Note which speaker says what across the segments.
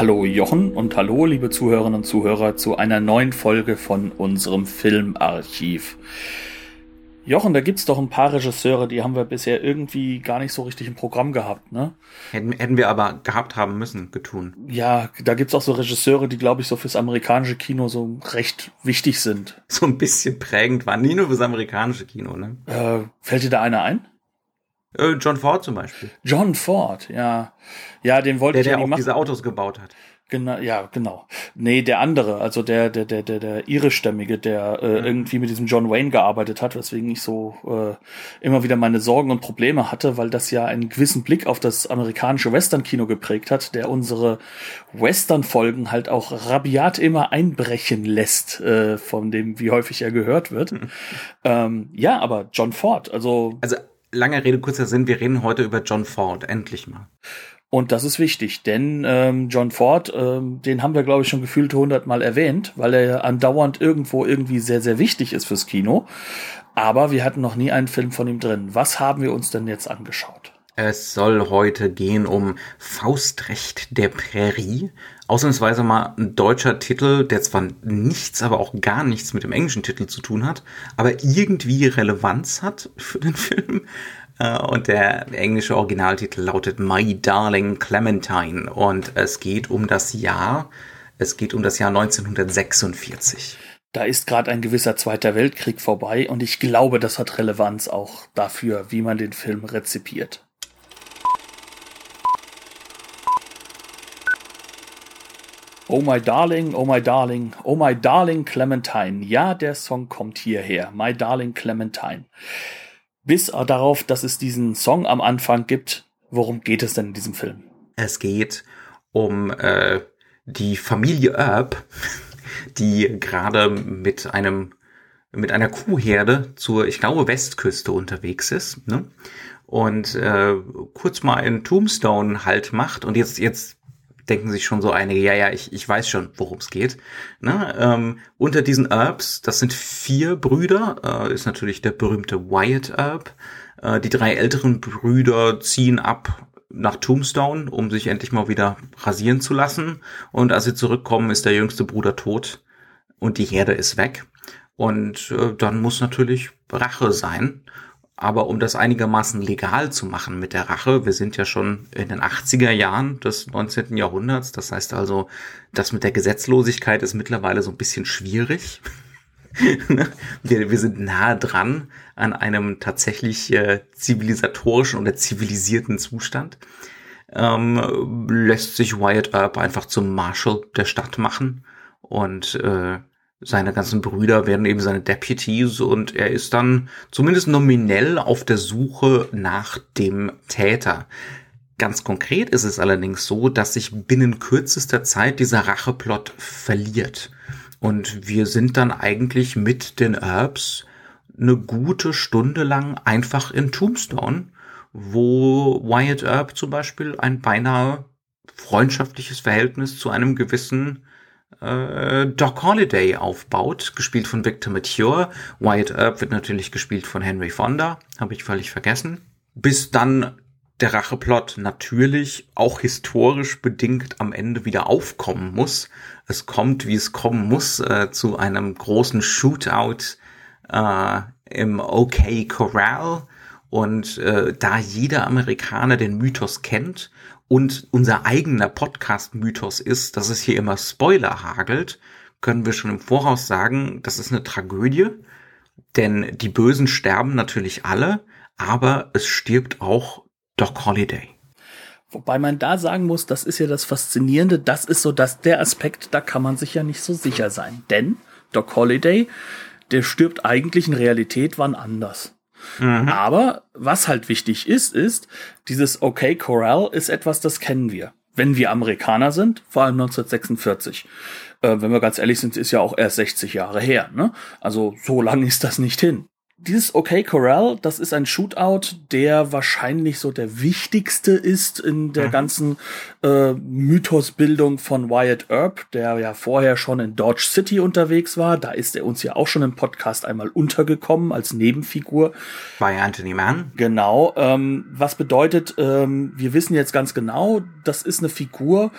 Speaker 1: Hallo
Speaker 2: Jochen und hallo liebe Zuhörerinnen und Zuhörer zu einer neuen Folge von unserem Filmarchiv. Jochen, da gibt's doch ein paar Regisseure, die haben wir bisher irgendwie gar nicht so richtig im Programm gehabt, ne?
Speaker 1: Hätten, hätten wir aber gehabt haben müssen, getun.
Speaker 2: Ja, da gibt's auch so Regisseure, die, glaube ich, so fürs amerikanische Kino so recht wichtig sind.
Speaker 1: So ein bisschen prägend waren, nie nur fürs amerikanische Kino, ne?
Speaker 2: Äh, fällt dir da einer ein?
Speaker 1: Äh, John Ford zum Beispiel.
Speaker 2: John Ford, ja. Ja, den wollte
Speaker 1: Der,
Speaker 2: ich ja
Speaker 1: der
Speaker 2: nicht
Speaker 1: auch
Speaker 2: machen.
Speaker 1: diese Autos gebaut hat.
Speaker 2: Genau, ja, genau. Nee, der andere, also der, der, der, der, der irischstämmige, der äh, irgendwie mit diesem John Wayne gearbeitet hat, weswegen ich so äh, immer wieder meine Sorgen und Probleme hatte, weil das ja einen gewissen Blick auf das amerikanische Western-Kino geprägt hat, der unsere Western-Folgen halt auch rabiat immer einbrechen lässt, äh, von dem, wie häufig er gehört wird. ähm, ja, aber John Ford, also
Speaker 1: Also, lange Rede, kurzer Sinn, wir reden heute über John Ford, endlich mal.
Speaker 2: Und das ist wichtig, denn ähm, John Ford, ähm, den haben wir, glaube ich, schon gefühlt hundertmal erwähnt, weil er andauernd irgendwo irgendwie sehr, sehr wichtig ist fürs Kino. Aber wir hatten noch nie einen Film von ihm drin. Was haben wir uns denn jetzt angeschaut?
Speaker 1: Es soll heute gehen um Faustrecht der Prärie. Ausnahmsweise mal ein deutscher Titel, der zwar nichts, aber auch gar nichts mit dem englischen Titel zu tun hat, aber irgendwie Relevanz hat für den Film. Äh, Und der englische Originaltitel lautet My Darling Clementine. Und es geht um das Jahr, es geht um das Jahr 1946.
Speaker 2: Da ist gerade ein gewisser Zweiter Weltkrieg vorbei und ich glaube, das hat Relevanz auch dafür, wie man den Film rezipiert. Oh my darling, oh my darling, oh my darling Clementine. Ja, der Song kommt hierher. My darling Clementine. Bis darauf, dass es diesen Song am Anfang gibt. Worum geht es denn in diesem Film?
Speaker 1: Es geht um äh, die Familie Earp, die gerade mit einem mit einer Kuhherde zur, ich glaube, Westküste unterwegs ist, ne? Und äh, kurz mal in Tombstone halt macht und jetzt jetzt denken sich schon so einige, ja, ja, ich, ich weiß schon, worum es geht. Ne? Ähm, unter diesen Earps, das sind vier Brüder, äh, ist natürlich der berühmte Wyatt Earp. Äh, die drei älteren Brüder ziehen ab nach Tombstone, um sich endlich mal wieder rasieren zu lassen. Und als sie zurückkommen, ist der jüngste Bruder tot und die Herde ist weg. Und äh, dann muss natürlich Rache sein. Aber um das einigermaßen legal zu machen mit der Rache, wir sind ja schon in den 80er Jahren des 19. Jahrhunderts, das heißt also, das mit der Gesetzlosigkeit ist mittlerweile so ein bisschen schwierig. wir, wir sind nahe dran an einem tatsächlich äh, zivilisatorischen oder zivilisierten Zustand. Ähm, lässt sich Wyatt Earp einfach zum Marshal der Stadt machen und äh, seine ganzen Brüder werden eben seine Deputies und er ist dann zumindest nominell auf der Suche nach dem Täter. Ganz konkret ist es allerdings so, dass sich binnen kürzester Zeit dieser Racheplot verliert. Und wir sind dann eigentlich mit den Erbs eine gute Stunde lang einfach in Tombstone, wo Wyatt Earp zum Beispiel ein beinahe freundschaftliches Verhältnis zu einem gewissen äh, Doc Holliday aufbaut, gespielt von Victor Mature. Wyatt Earp wird natürlich gespielt von Henry Fonda, habe ich völlig vergessen. Bis dann der Racheplot natürlich auch historisch bedingt am Ende wieder aufkommen muss. Es kommt, wie es kommen muss, äh, zu einem großen Shootout äh, im OK Corral. Und äh, da jeder Amerikaner den Mythos kennt und unser eigener Podcast-Mythos ist, dass es hier immer Spoiler hagelt, können wir schon im Voraus sagen, das ist eine Tragödie, denn die Bösen sterben natürlich alle, aber es stirbt auch Doc Holliday.
Speaker 2: Wobei man da sagen muss, das ist ja das Faszinierende, das ist so dass der Aspekt, da kann man sich ja nicht so sicher sein. Denn Doc Holliday, der stirbt eigentlich in Realität wann anders.
Speaker 1: Mhm.
Speaker 2: Aber was halt wichtig ist, ist, dieses Okay Corral ist etwas, das kennen wir. wenn wir Amerikaner sind, vor allem 1946. Äh, wenn wir ganz ehrlich sind, ist ja auch erst 60 Jahre her. Ne? Also so lang ist das nicht hin dieses OK Corral, das ist ein Shootout, der wahrscheinlich so der wichtigste ist in der mhm. ganzen äh, Mythosbildung von Wyatt Earp, der ja vorher schon in Dodge City unterwegs war. Da ist er uns ja auch schon im Podcast einmal untergekommen als Nebenfigur.
Speaker 1: Bei Anthony Mann.
Speaker 2: Genau. Ähm, was bedeutet, ähm, wir wissen jetzt ganz genau, das ist eine Figur,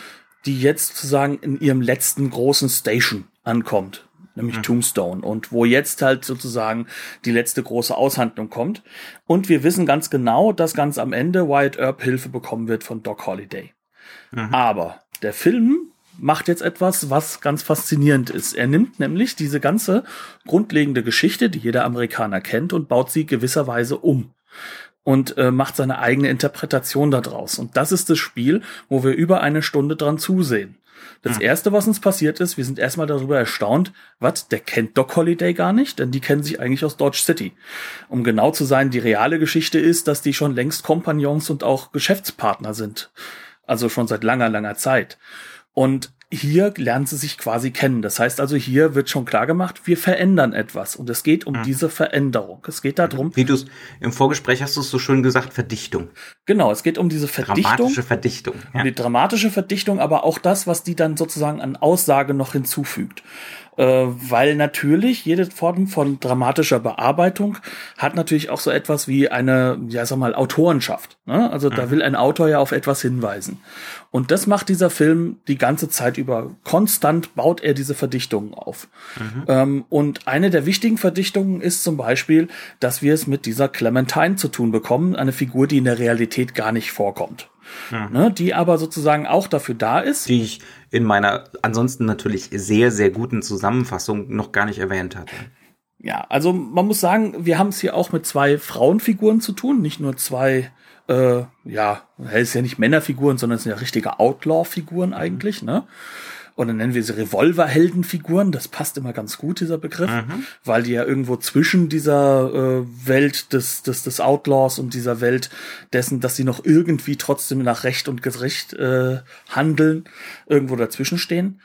Speaker 2: die jetzt sozusagen in ihrem letzten großen Station ankommt nämlich mhm. Tombstone und wo jetzt halt sozusagen die letzte große Aushandlung kommt. Und wir wissen ganz genau, dass ganz am Ende Wyatt Earp Hilfe bekommen wird von Doc Holliday. Mhm. Aber der Film macht jetzt etwas, was ganz faszinierend ist. Er nimmt nämlich diese ganze grundlegende Geschichte, die jeder Amerikaner kennt, und baut sie gewisserweise um und äh, macht seine eigene Interpretation daraus. Und das ist das Spiel, wo wir über eine Stunde dran zusehen. Das mhm. erste, was uns passiert ist, wir sind erstmal darüber erstaunt, was, der kennt Doc Holiday gar nicht, denn die kennen sich eigentlich aus Dodge City. Um genau zu sein, die reale Geschichte ist, dass die schon längst Kompagnons und auch Geschäftspartner sind. Also schon seit langer, langer Zeit. Und hier lernen sie sich quasi kennen. Das heißt also, hier wird schon klar gemacht, wir verändern etwas. Und es geht um mhm. diese Veränderung. Es geht darum.
Speaker 1: Wie du es im Vorgespräch hast du es so schön gesagt, Verdichtung.
Speaker 2: Genau, es geht um diese Verdichtung.
Speaker 1: Dramatische Verdichtung.
Speaker 2: Ja. Um die dramatische Verdichtung, aber auch das, was die dann sozusagen an Aussage noch hinzufügt äh, weil natürlich jede Form von dramatischer Bearbeitung hat natürlich auch so etwas wie eine, ja sag mal, Autorenschaft. Ne? Also mhm. da will ein Autor ja auf etwas hinweisen. Und das macht dieser Film die ganze Zeit über. Konstant baut er diese Verdichtungen auf. Mhm. Ähm, und eine der wichtigen Verdichtungen ist zum Beispiel, dass wir es mit dieser Clementine zu tun bekommen, eine Figur, die in der Realität gar nicht vorkommt. Mhm. Ne, die aber sozusagen auch dafür da ist.
Speaker 1: Die ich in meiner ansonsten natürlich sehr, sehr guten Zusammenfassung noch gar nicht erwähnt hatte.
Speaker 2: Ja, also man muss sagen, wir haben es hier auch mit zwei Frauenfiguren zu tun, nicht nur zwei äh, ja, es ist ja nicht Männerfiguren, sondern es sind ja richtige Outlaw-Figuren eigentlich, ne? Oder nennen wir sie Revolverheldenfiguren, das passt immer ganz gut, dieser Begriff, mhm. weil die ja irgendwo zwischen dieser äh, Welt des, des, des Outlaws und dieser Welt dessen, dass sie noch irgendwie trotzdem nach Recht und Gericht äh, handeln, irgendwo dazwischen stehen.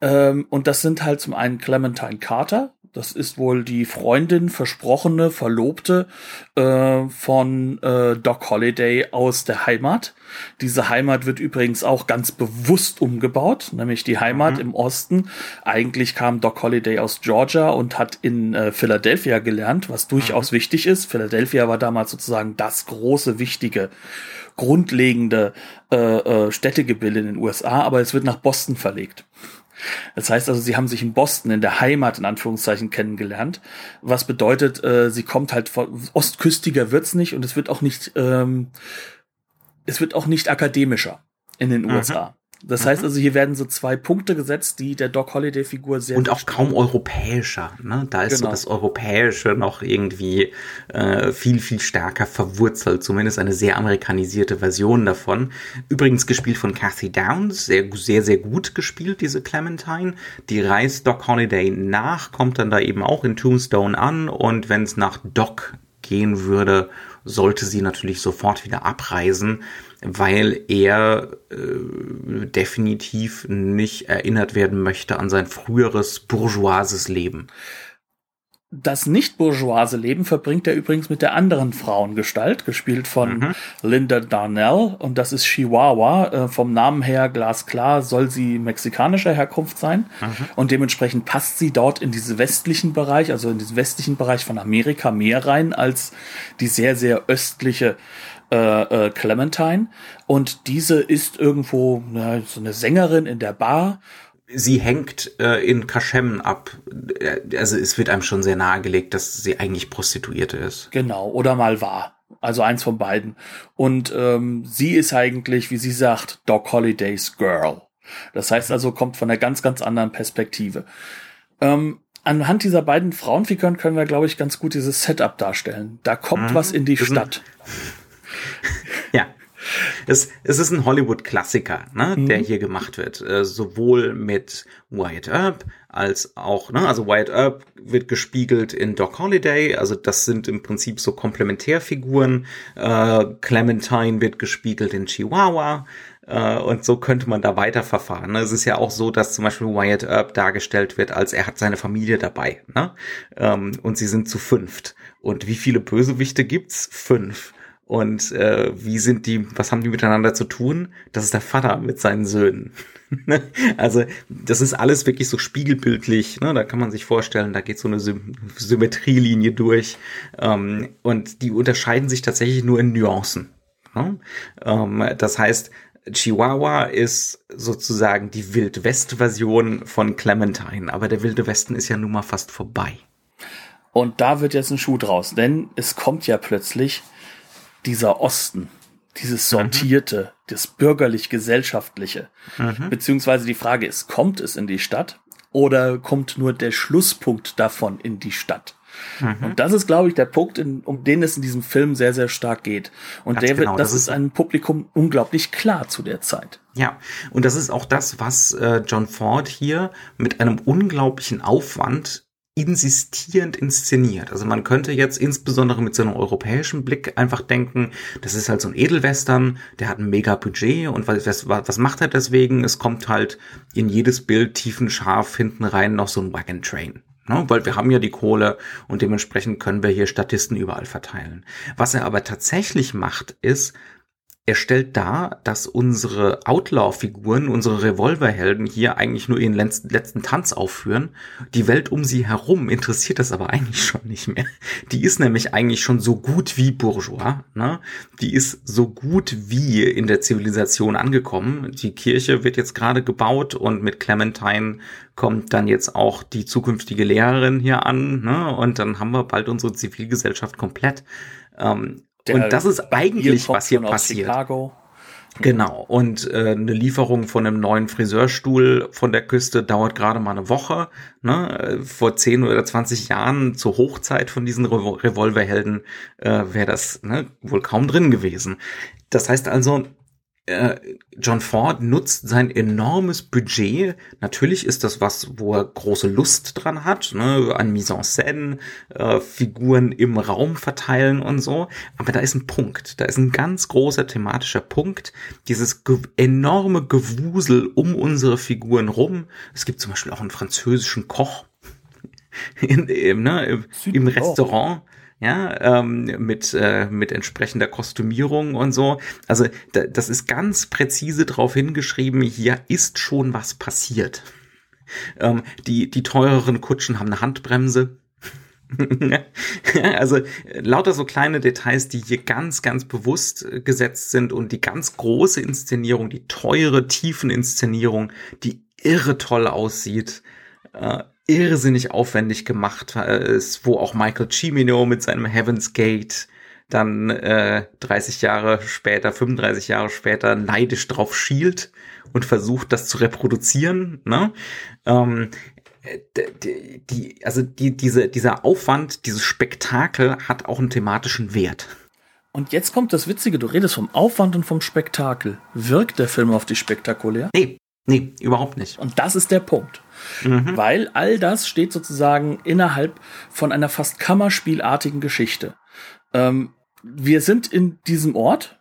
Speaker 2: Ähm, und das sind halt zum einen Clementine Carter, das ist wohl die Freundin, versprochene, Verlobte äh, von äh, Doc Holliday aus der Heimat. Diese Heimat wird übrigens auch ganz bewusst umgebaut, nämlich die Heimat mhm. im Osten. Eigentlich kam Doc Holliday aus Georgia und hat in äh, Philadelphia gelernt, was durchaus mhm. wichtig ist. Philadelphia war damals sozusagen das große, wichtige, grundlegende äh, äh, Städtegebilde in den USA, aber es wird nach Boston verlegt. Das heißt also, sie haben sich in Boston, in der Heimat in Anführungszeichen, kennengelernt. Was bedeutet, äh, sie kommt halt von ostküstiger wird's nicht und es wird auch nicht, ähm, es wird auch nicht akademischer in den mhm. USA. Das mhm. heißt also, hier werden so zwei Punkte gesetzt, die der Doc Holiday-Figur sehr
Speaker 1: und auch kaum europäischer. Ne? Da ist genau. so das Europäische noch irgendwie äh, viel viel stärker verwurzelt. Zumindest eine sehr amerikanisierte Version davon. Übrigens gespielt von Kathy Downs, sehr sehr sehr gut gespielt diese Clementine. Die reist Doc Holiday nach, kommt dann da eben auch in Tombstone an und wenn es nach Doc gehen würde, sollte sie natürlich sofort wieder abreisen weil er äh, definitiv nicht erinnert werden möchte an sein früheres bourgeoises Leben.
Speaker 2: Das nicht bourgeoise Leben verbringt er übrigens mit der anderen Frauengestalt, gespielt von mhm. Linda Darnell. Und das ist Chihuahua. Äh, vom Namen her glasklar soll sie mexikanischer Herkunft sein. Mhm. Und dementsprechend passt sie dort in diesen westlichen Bereich, also in diesen westlichen Bereich von Amerika mehr rein als die sehr, sehr östliche äh, äh, Clementine. Und diese ist irgendwo na, so eine Sängerin in der Bar.
Speaker 1: Sie hängt äh, in Kaschem ab. Also es wird einem schon sehr nahegelegt, dass sie eigentlich Prostituierte ist.
Speaker 2: Genau, oder mal war. Also eins von beiden. Und ähm, sie ist eigentlich, wie sie sagt, Doc Holidays Girl. Das heißt also, kommt von einer ganz, ganz anderen Perspektive. Ähm, anhand dieser beiden Frauenfiguren können wir, glaube ich, ganz gut dieses Setup darstellen. Da kommt mhm. was in die Stadt.
Speaker 1: ja. Es, es ist ein Hollywood-Klassiker, ne, mhm. der hier gemacht wird. Äh, sowohl mit Wyatt Earp als auch, ne, also Wyatt Earp wird gespiegelt in Doc Holliday, also das sind im Prinzip so Komplementärfiguren. Äh, Clementine wird gespiegelt in Chihuahua. Äh, und so könnte man da weiterverfahren. Ne? Es ist ja auch so, dass zum Beispiel Wyatt Earp dargestellt wird, als er hat seine Familie dabei. Ne? Ähm, und sie sind zu fünft. Und wie viele Bösewichte gibt's? Fünf. Und äh, wie sind die, was haben die miteinander zu tun? Das ist der Vater mit seinen Söhnen. Ne? also das ist alles wirklich so spiegelbildlich. Ne? Da kann man sich vorstellen, da geht so eine Sy Symmetrielinie durch. Ähm, und die unterscheiden sich tatsächlich nur in Nuancen. Ne? Ähm, das heißt, Chihuahua ist sozusagen die Wildwest-Version von Clementine, aber der Wilde Westen ist ja nun mal fast vorbei.
Speaker 2: Und da wird jetzt ein Schuh draus, denn es kommt ja plötzlich dieser Osten, dieses. Sortierte, mhm. das bürgerlich-gesellschaftliche. Mhm. Beziehungsweise die Frage ist, kommt es in die Stadt oder kommt nur der Schlusspunkt davon in die Stadt? Mhm. Und das ist, glaube ich, der Punkt, in, um den es in diesem Film sehr, sehr stark geht. Und Ganz der wird, genau, das, das ist einem Publikum unglaublich klar zu der Zeit.
Speaker 1: Ja, und das ist auch das, was äh, John Ford hier mit einem unglaublichen Aufwand insistierend inszeniert. Also man könnte jetzt insbesondere mit so einem europäischen Blick einfach denken, das ist halt so ein Edelwestern, der hat ein mega Budget und was, was, was macht er deswegen? Es kommt halt in jedes Bild tiefenscharf hinten rein noch so ein Wagon Train. Ne? Weil wir haben ja die Kohle und dementsprechend können wir hier Statisten überall verteilen. Was er aber tatsächlich macht, ist, er stellt dar, dass unsere Outlaw-Figuren, unsere Revolverhelden hier eigentlich nur ihren letzten Tanz aufführen. Die Welt um sie herum interessiert das aber eigentlich schon nicht mehr. Die ist nämlich eigentlich schon so gut wie Bourgeois. Ne? Die ist so gut wie in der Zivilisation angekommen. Die Kirche wird jetzt gerade gebaut und mit Clementine kommt dann jetzt auch die zukünftige Lehrerin hier an. Ne? Und dann haben wir bald unsere Zivilgesellschaft komplett. Ähm, und das ist eigentlich, was hier passiert. Chicago. Genau. Und äh, eine Lieferung von einem neuen Friseurstuhl von der Küste dauert gerade mal eine Woche. Ne? Vor 10 oder 20 Jahren zur Hochzeit von diesen Revolverhelden äh, wäre das ne, wohl kaum drin gewesen. Das heißt also, John Ford nutzt sein enormes Budget. Natürlich ist das was, wo er große Lust dran hat, ne? an Mise en Scène, äh, Figuren im Raum verteilen und so. Aber da ist ein Punkt. Da ist ein ganz großer thematischer Punkt. Dieses ge enorme Gewusel um unsere Figuren rum. Es gibt zum Beispiel auch einen französischen Koch in, im, ne, im, im Restaurant ja, ähm, mit, äh, mit entsprechender Kostümierung und so. Also da, das ist ganz präzise drauf hingeschrieben, hier ist schon was passiert. Ähm, die, die teureren Kutschen haben eine Handbremse. also lauter so kleine Details, die hier ganz, ganz bewusst äh, gesetzt sind und die ganz große Inszenierung, die teure Tiefeninszenierung, die irre toll aussieht. Äh, irrsinnig aufwendig gemacht äh, ist, wo auch Michael Cimino mit seinem Heaven's Gate dann äh, 30 Jahre später, 35 Jahre später neidisch drauf schielt und versucht, das zu reproduzieren. Ne? Ähm, die, die, also die, diese, dieser Aufwand, dieses Spektakel hat auch einen thematischen Wert.
Speaker 2: Und jetzt kommt das Witzige, du redest vom Aufwand und vom Spektakel. Wirkt der Film auf dich spektakulär?
Speaker 1: Nee, nee, überhaupt nicht.
Speaker 2: Und das ist der Punkt. Mhm. Weil all das steht sozusagen innerhalb von einer fast kammerspielartigen Geschichte. Ähm, wir sind in diesem Ort.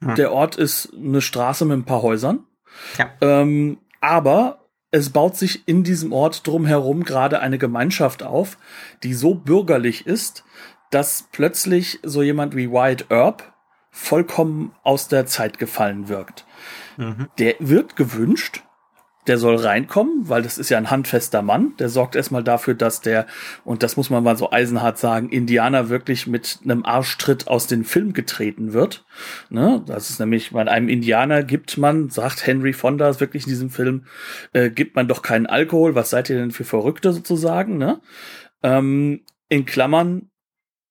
Speaker 2: Mhm. Der Ort ist eine Straße mit ein paar Häusern. Ja. Ähm, aber es baut sich in diesem Ort drumherum gerade eine Gemeinschaft auf, die so bürgerlich ist, dass plötzlich so jemand wie Wyatt Earp vollkommen aus der Zeit gefallen wirkt. Mhm. Der wird gewünscht, der soll reinkommen, weil das ist ja ein handfester Mann. Der sorgt erstmal dafür, dass der, und das muss man mal so eisenhart sagen, Indianer wirklich mit einem Arschtritt aus dem Film getreten wird. Ne? Das ist nämlich, bei einem Indianer gibt man, sagt Henry Fonda wirklich in diesem Film, äh, gibt man doch keinen Alkohol. Was seid ihr denn für Verrückte sozusagen? Ne? Ähm, in Klammern,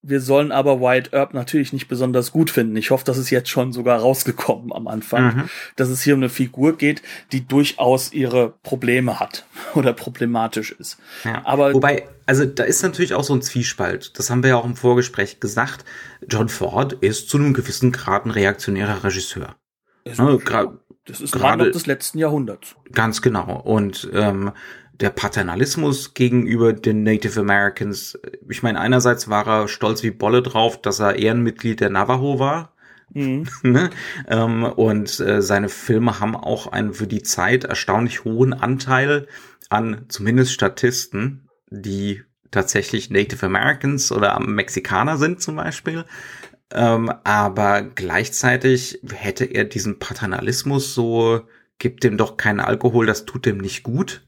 Speaker 2: wir sollen aber Wyatt Earp natürlich nicht besonders gut finden. Ich hoffe, das ist jetzt schon sogar rausgekommen am Anfang, mhm. dass es hier um eine Figur geht, die durchaus ihre Probleme hat oder problematisch ist.
Speaker 1: Ja. Aber wobei, also da ist natürlich auch so ein Zwiespalt. Das haben wir ja auch im Vorgespräch gesagt. John Ford ist zu einem gewissen Grad ein reaktionärer Regisseur.
Speaker 2: Ist ne, das ist gerade des letzten Jahrhunderts.
Speaker 1: Ganz genau. Und ähm, der Paternalismus gegenüber den Native Americans. Ich meine, einerseits war er stolz wie Bolle drauf, dass er Ehrenmitglied der Navajo war. Mhm. ne? ähm, und äh, seine Filme haben auch einen für die Zeit erstaunlich hohen Anteil an zumindest Statisten, die tatsächlich Native Americans oder Mexikaner sind zum Beispiel. Ähm, aber gleichzeitig hätte er diesen Paternalismus so, gibt dem doch keinen Alkohol, das tut dem nicht gut.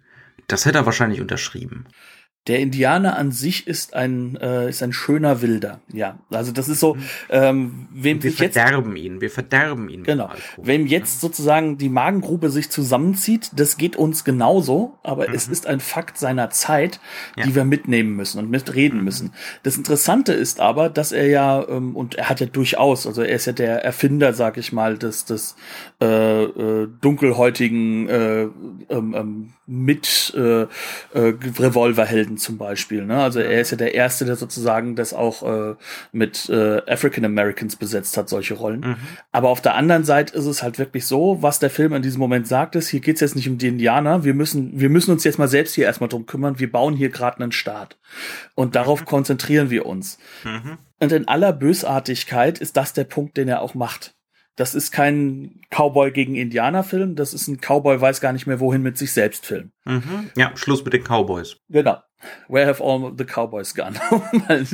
Speaker 1: Das hätte er wahrscheinlich unterschrieben.
Speaker 2: Der Indianer an sich ist ein äh, ist ein schöner Wilder, ja. Also das ist so, ähm, wem
Speaker 1: wir verderben jetzt, ihn, wir verderben ihn.
Speaker 2: Genau. Wem jetzt sozusagen die Magengrube sich zusammenzieht, das geht uns genauso, aber mhm. es ist ein Fakt seiner Zeit, ja. die wir mitnehmen müssen und mitreden mhm. müssen. Das Interessante ist aber, dass er ja ähm, und er hat ja durchaus, also er ist ja der Erfinder, sag ich mal, des des äh, äh, dunkelhäutigen äh, ähm, ähm, mit äh, äh, Revolverhelden zum Beispiel. Ne? Also er ist ja der Erste, der sozusagen das auch äh, mit äh, African Americans besetzt hat, solche Rollen. Mhm. Aber auf der anderen Seite ist es halt wirklich so, was der Film in diesem Moment sagt, ist, hier geht's jetzt nicht um die Indianer, wir müssen, wir müssen uns jetzt mal selbst hier erstmal drum kümmern, wir bauen hier gerade einen Staat. Und darauf mhm. konzentrieren wir uns. Mhm. Und in aller Bösartigkeit ist das der Punkt, den er auch macht. Das ist kein Cowboy gegen Indianer-Film, das ist ein Cowboy weiß gar nicht mehr wohin mit sich selbst Film.
Speaker 1: Mhm. Ja, Schluss mit den Cowboys.
Speaker 2: Genau. Where have all the cowboys gone? um mal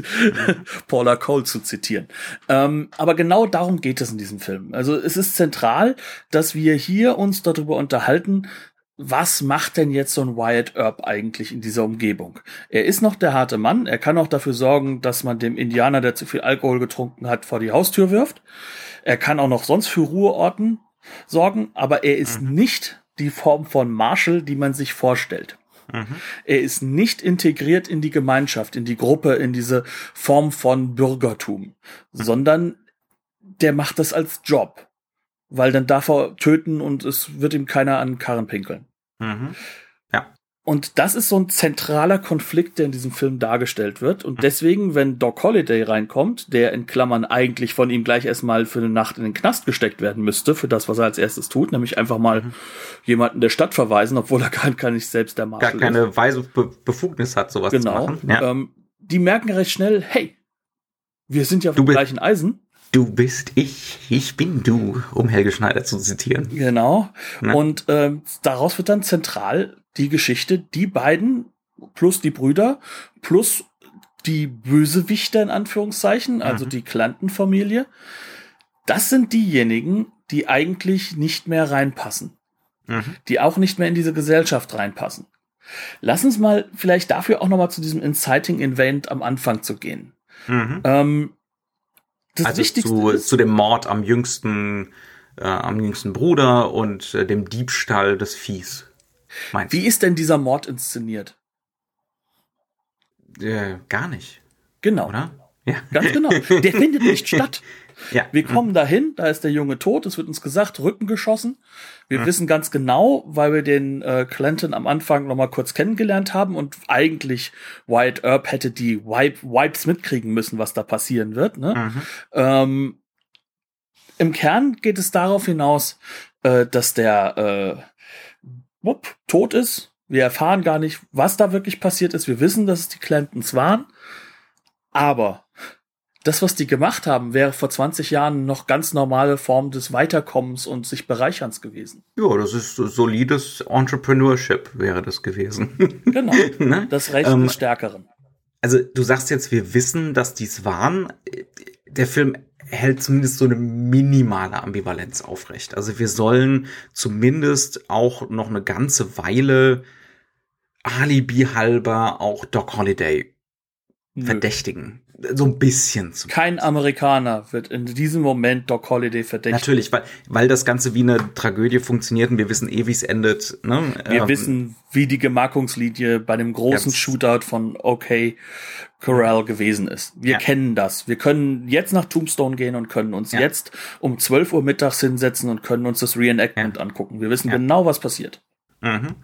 Speaker 2: Paula Cole zu zitieren. Ähm, aber genau darum geht es in diesem Film. Also es ist zentral, dass wir hier uns darüber unterhalten, was macht denn jetzt so ein Wyatt Earp eigentlich in dieser Umgebung? Er ist noch der harte Mann, er kann auch dafür sorgen, dass man dem Indianer, der zu viel Alkohol getrunken hat, vor die Haustür wirft. Er kann auch noch sonst für Ruheorten sorgen, aber er ist mhm. nicht die Form von Marshall, die man sich vorstellt. Er ist nicht integriert in die Gemeinschaft, in die Gruppe, in diese Form von Bürgertum, mhm. sondern der macht das als Job, weil dann darf er töten und es wird ihm keiner an Karren pinkeln. Mhm. Und das ist so ein zentraler Konflikt, der in diesem Film dargestellt wird. Und deswegen, wenn Doc Holliday reinkommt, der in Klammern eigentlich von ihm gleich erstmal für eine Nacht in den Knast gesteckt werden müsste, für das, was er als erstes tut, nämlich einfach mal mhm. jemanden der Stadt verweisen, obwohl er gar, gar nicht selbst der
Speaker 1: Marshal Gar keine weise Be Befugnis hat, sowas
Speaker 2: genau.
Speaker 1: zu machen.
Speaker 2: Ja. Ähm, die merken recht schnell, hey, wir sind ja auf dem gleichen Eisen.
Speaker 1: Du bist ich, ich bin du, um Helge Schneider zu zitieren.
Speaker 2: Genau. Na? Und ähm, daraus wird dann zentral die Geschichte, die beiden plus die Brüder plus die Bösewichter in Anführungszeichen, also mhm. die Clanton-Familie, das sind diejenigen, die eigentlich nicht mehr reinpassen. Mhm. Die auch nicht mehr in diese Gesellschaft reinpassen. Lass uns mal vielleicht dafür auch noch mal zu diesem Inciting Event am Anfang zu gehen. Mhm. Ähm,
Speaker 1: das also Wichtigste zu, ist, zu dem Mord am jüngsten, äh, am jüngsten Bruder und äh, dem Diebstahl des Viehs.
Speaker 2: Meinst Wie ist denn dieser Mord inszeniert?
Speaker 1: Äh, gar nicht.
Speaker 2: Genau. Oder? Ja. Ganz genau. Der findet nicht statt. Ja. Wir kommen dahin, da ist der Junge tot, es wird uns gesagt, Rücken geschossen. Wir mhm. wissen ganz genau, weil wir den äh, Clanton am Anfang noch mal kurz kennengelernt haben und eigentlich Wyatt Earp hätte die Wipe, Wipes mitkriegen müssen, was da passieren wird. Ne? Mhm. Ähm, Im Kern geht es darauf hinaus, äh, dass der äh, wupp, tot ist. Wir erfahren gar nicht, was da wirklich passiert ist. Wir wissen, dass es die Clantons waren. Aber das, was die gemacht haben, wäre vor 20 Jahren noch ganz normale Form des Weiterkommens und sich Bereicherns gewesen.
Speaker 1: Ja, das ist solides Entrepreneurship wäre das gewesen.
Speaker 2: Genau. ne? Das Recht ähm, des Stärkeren.
Speaker 1: Also du sagst jetzt, wir wissen, dass dies waren. Der Film hält zumindest so eine minimale Ambivalenz aufrecht. Also wir sollen zumindest auch noch eine ganze Weile Alibi halber auch Doc Holiday verdächtigen so ein bisschen.
Speaker 2: Kein Amerikaner wird in diesem Moment Doc Holiday verdächtigt.
Speaker 1: Natürlich, weil, weil das Ganze wie eine Tragödie funktioniert und wir wissen eh, wie es endet. Ne?
Speaker 2: Wir ähm, wissen, wie die Gemarkungslinie bei dem großen Shootout von OK Corral gewesen ist. Wir ja. kennen das. Wir können jetzt nach Tombstone gehen und können uns ja. jetzt um 12 Uhr mittags hinsetzen und können uns das Reenactment ja. angucken. Wir wissen genau, was passiert.
Speaker 1: Mhm.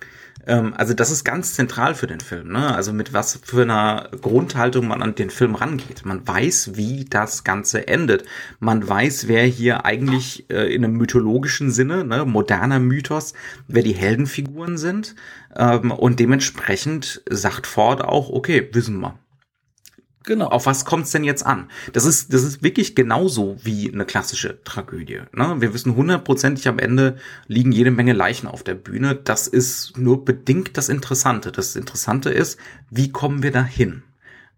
Speaker 1: Ähm, also das ist ganz zentral für den Film, ne? Also mit was für einer Grundhaltung man an den Film rangeht. Man weiß, wie das Ganze endet. Man weiß, wer hier eigentlich äh, in einem mythologischen Sinne, ne, moderner Mythos, wer die Heldenfiguren sind. Ähm, und dementsprechend sagt Ford auch, okay, wissen wir. Genau. Auf was kommt's denn jetzt an? Das ist, das ist wirklich genauso wie eine klassische Tragödie. Ne? Wir wissen hundertprozentig am Ende liegen jede Menge Leichen auf der Bühne. Das ist nur bedingt das Interessante. Das Interessante ist, wie kommen wir dahin?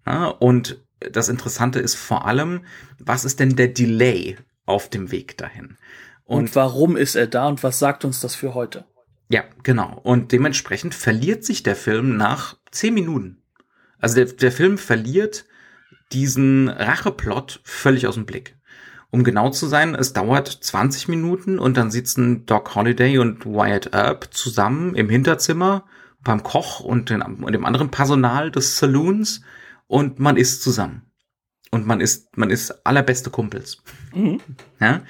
Speaker 1: Ne? Und das Interessante ist vor allem, was ist denn der Delay auf dem Weg dahin?
Speaker 2: Und, und warum ist er da und was sagt uns das für heute?
Speaker 1: Ja, genau. Und dementsprechend verliert sich der Film nach zehn Minuten. Also der, der Film verliert diesen Racheplot völlig aus dem Blick. Um genau zu sein, es dauert 20 Minuten und dann sitzen Doc Holiday und Wyatt Earp zusammen im Hinterzimmer beim Koch und, den, und dem anderen Personal des Saloons und man isst zusammen. Und man ist, man ist allerbeste Kumpels. Mhm. Ja,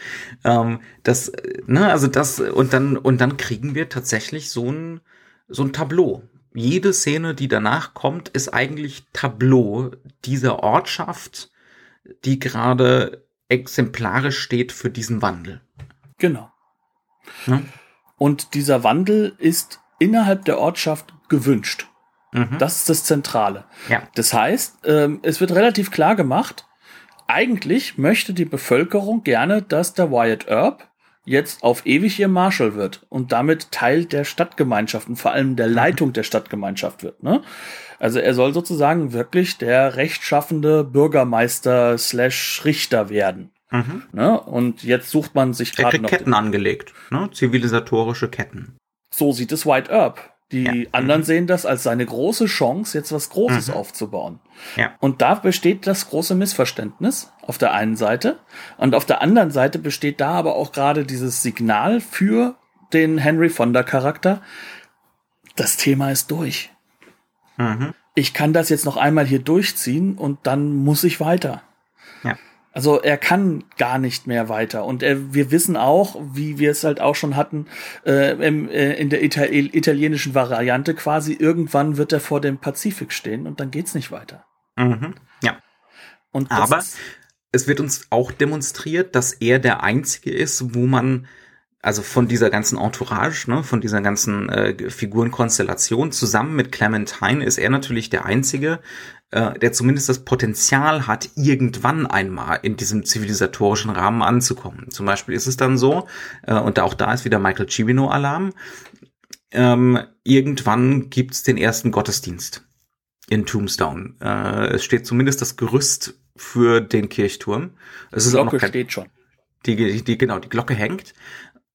Speaker 1: ähm, das, ne, also das, und dann, und dann kriegen wir tatsächlich so ein, so ein Tableau jede Szene, die danach kommt, ist eigentlich Tableau dieser Ortschaft, die gerade exemplarisch steht für diesen Wandel.
Speaker 2: Genau. Ja? Und dieser Wandel ist innerhalb der Ortschaft gewünscht. Mhm. Das ist das Zentrale. Ja. Das heißt, ähm, es wird relativ klar gemacht, eigentlich möchte die Bevölkerung gerne, dass der Wyatt Earp jetzt auf ewig ihr Marshal wird und damit Teil der Stadtgemeinschaft und vor allem der Leitung der Stadtgemeinschaft wird. Ne? Also er soll sozusagen wirklich der rechtschaffende Bürgermeister slash Richter werden. Mhm. Ne? Und jetzt sucht man sich
Speaker 1: gerade noch Ketten angelegt, ne? zivilisatorische Ketten.
Speaker 2: So sieht es White Earp. Die ja. anderen sehen das als seine große Chance, jetzt was Großes mhm. aufzubauen. Ja. Und da besteht das große Missverständnis auf der einen Seite. Und auf der anderen Seite besteht da aber auch gerade dieses Signal für den Henry Fonda Charakter. Das Thema ist durch. Mhm. Ich kann das jetzt noch einmal hier durchziehen und dann muss ich weiter. Also er kann gar nicht mehr weiter. Und er, wir wissen auch, wie wir es halt auch schon hatten, äh, im, äh, in der Ital italienischen Variante quasi, irgendwann wird er vor dem Pazifik stehen und dann geht's nicht weiter.
Speaker 1: Mhm. Ja. Aber es wird uns auch demonstriert, dass er der Einzige ist, wo man also von dieser ganzen Entourage, ne, von dieser ganzen äh, Figurenkonstellation zusammen mit Clementine ist er natürlich der einzige, äh, der zumindest das Potenzial hat, irgendwann einmal in diesem zivilisatorischen Rahmen anzukommen. Zum Beispiel ist es dann so, äh, und auch da ist wieder Michael Cimino Alarm, ähm, irgendwann gibt's den ersten Gottesdienst in Tombstone. Äh, es steht zumindest das Gerüst für den Kirchturm. Es die
Speaker 2: ist Glocke auch noch kein, steht schon.
Speaker 1: Die, die, genau, die Glocke hängt.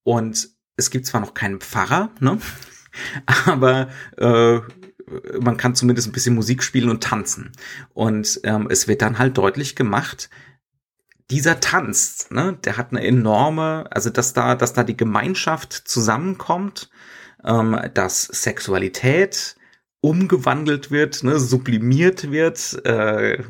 Speaker 1: Und es gibt zwar noch keinen Pfarrer, ne? aber äh, man kann zumindest ein bisschen Musik spielen und tanzen. Und ähm, es wird dann halt deutlich gemacht, dieser Tanz, ne, der hat eine enorme, also dass da, dass da die Gemeinschaft zusammenkommt, ähm, dass Sexualität umgewandelt wird, ne, sublimiert wird äh,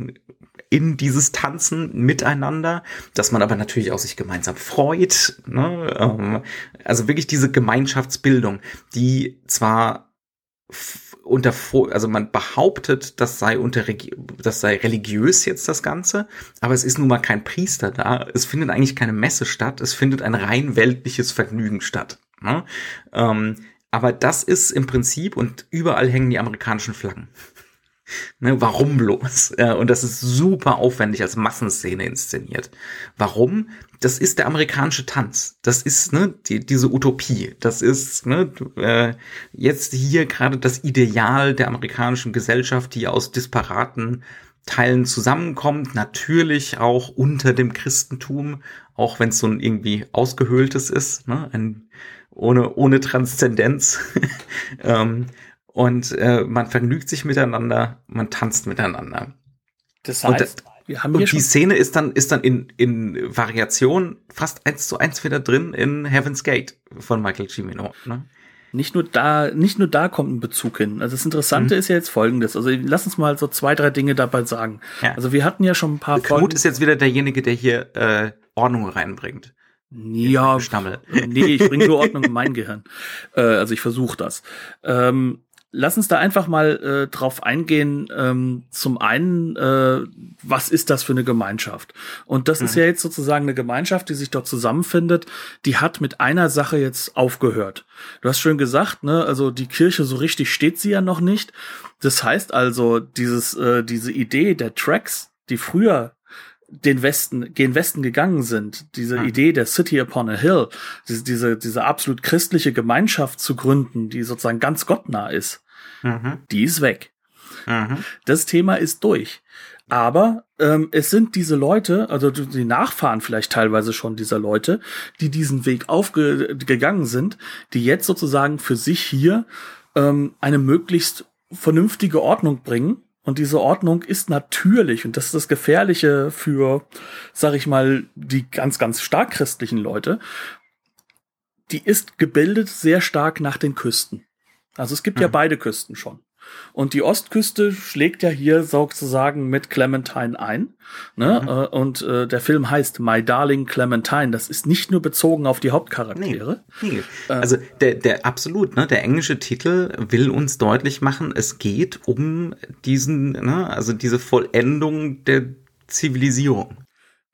Speaker 1: in dieses Tanzen miteinander, dass man aber natürlich auch sich gemeinsam freut. Ne, ähm, also wirklich diese Gemeinschaftsbildung, die zwar unter, also man behauptet, das sei unter, das sei religiös jetzt das Ganze, aber es ist nun mal kein Priester da. Es findet eigentlich keine Messe statt. Es findet ein rein weltliches Vergnügen statt. Ne? Ähm, aber das ist im Prinzip und überall hängen die amerikanischen Flaggen. Ne, warum bloß? Und das ist super aufwendig als Massenszene inszeniert. Warum? Das ist der amerikanische Tanz. Das ist ne, die, diese Utopie. Das ist ne, äh, jetzt hier gerade das Ideal der amerikanischen Gesellschaft, die aus disparaten Teilen zusammenkommt. Natürlich auch unter dem Christentum, auch wenn es so ein irgendwie ausgehöhltes ist, ne, ein, ohne ohne Transzendenz. ähm, und äh, man vergnügt sich miteinander, man tanzt miteinander.
Speaker 2: Das heißt,
Speaker 1: und, wir haben hier und die Szene ist dann ist dann in in Variation fast eins zu eins wieder drin in Heaven's Gate von Michael Cimino. Ne?
Speaker 2: Nicht nur da, nicht nur da kommt ein Bezug hin. Also das Interessante mhm. ist ja jetzt Folgendes. Also lass uns mal so zwei, drei Dinge dabei sagen. Ja. Also wir hatten ja schon ein paar
Speaker 1: Knut Folgen. ist jetzt wieder derjenige, der hier äh, Ordnung reinbringt.
Speaker 2: Ja, Stammel. nee, ich bringe nur Ordnung in mein Gehirn. Äh, also ich versuche das. Ähm, lass uns da einfach mal äh, drauf eingehen. Ähm, zum einen, äh, was ist das für eine Gemeinschaft? Und das mhm. ist ja jetzt sozusagen eine Gemeinschaft, die sich dort zusammenfindet. Die hat mit einer Sache jetzt aufgehört. Du hast schön gesagt, ne? Also die Kirche so richtig steht sie ja noch nicht. Das heißt also, dieses äh, diese Idee der Tracks, die früher den Westen, gen Westen gegangen sind, diese mhm. Idee der City upon a Hill, diese, diese, diese absolut christliche Gemeinschaft zu gründen, die sozusagen ganz gottnah ist, mhm. die ist weg. Mhm. Das Thema ist durch. Aber ähm, es sind diese Leute, also die Nachfahren vielleicht teilweise schon dieser Leute, die diesen Weg aufgegangen sind, die jetzt sozusagen für sich hier ähm, eine möglichst vernünftige Ordnung bringen und diese Ordnung ist natürlich, und das ist das Gefährliche für, sag ich mal, die ganz, ganz stark christlichen Leute, die ist gebildet sehr stark nach den Küsten. Also es gibt mhm. ja beide Küsten schon. Und die Ostküste schlägt ja hier sozusagen mit Clementine ein. Ne? Mhm. Äh, und äh, der Film heißt My Darling Clementine. Das ist nicht nur bezogen auf die Hauptcharaktere.
Speaker 1: Nee, nee. Äh, also der, der absolut, ne, der englische Titel will uns deutlich machen, es geht um diesen, ne, also diese Vollendung der Zivilisierung.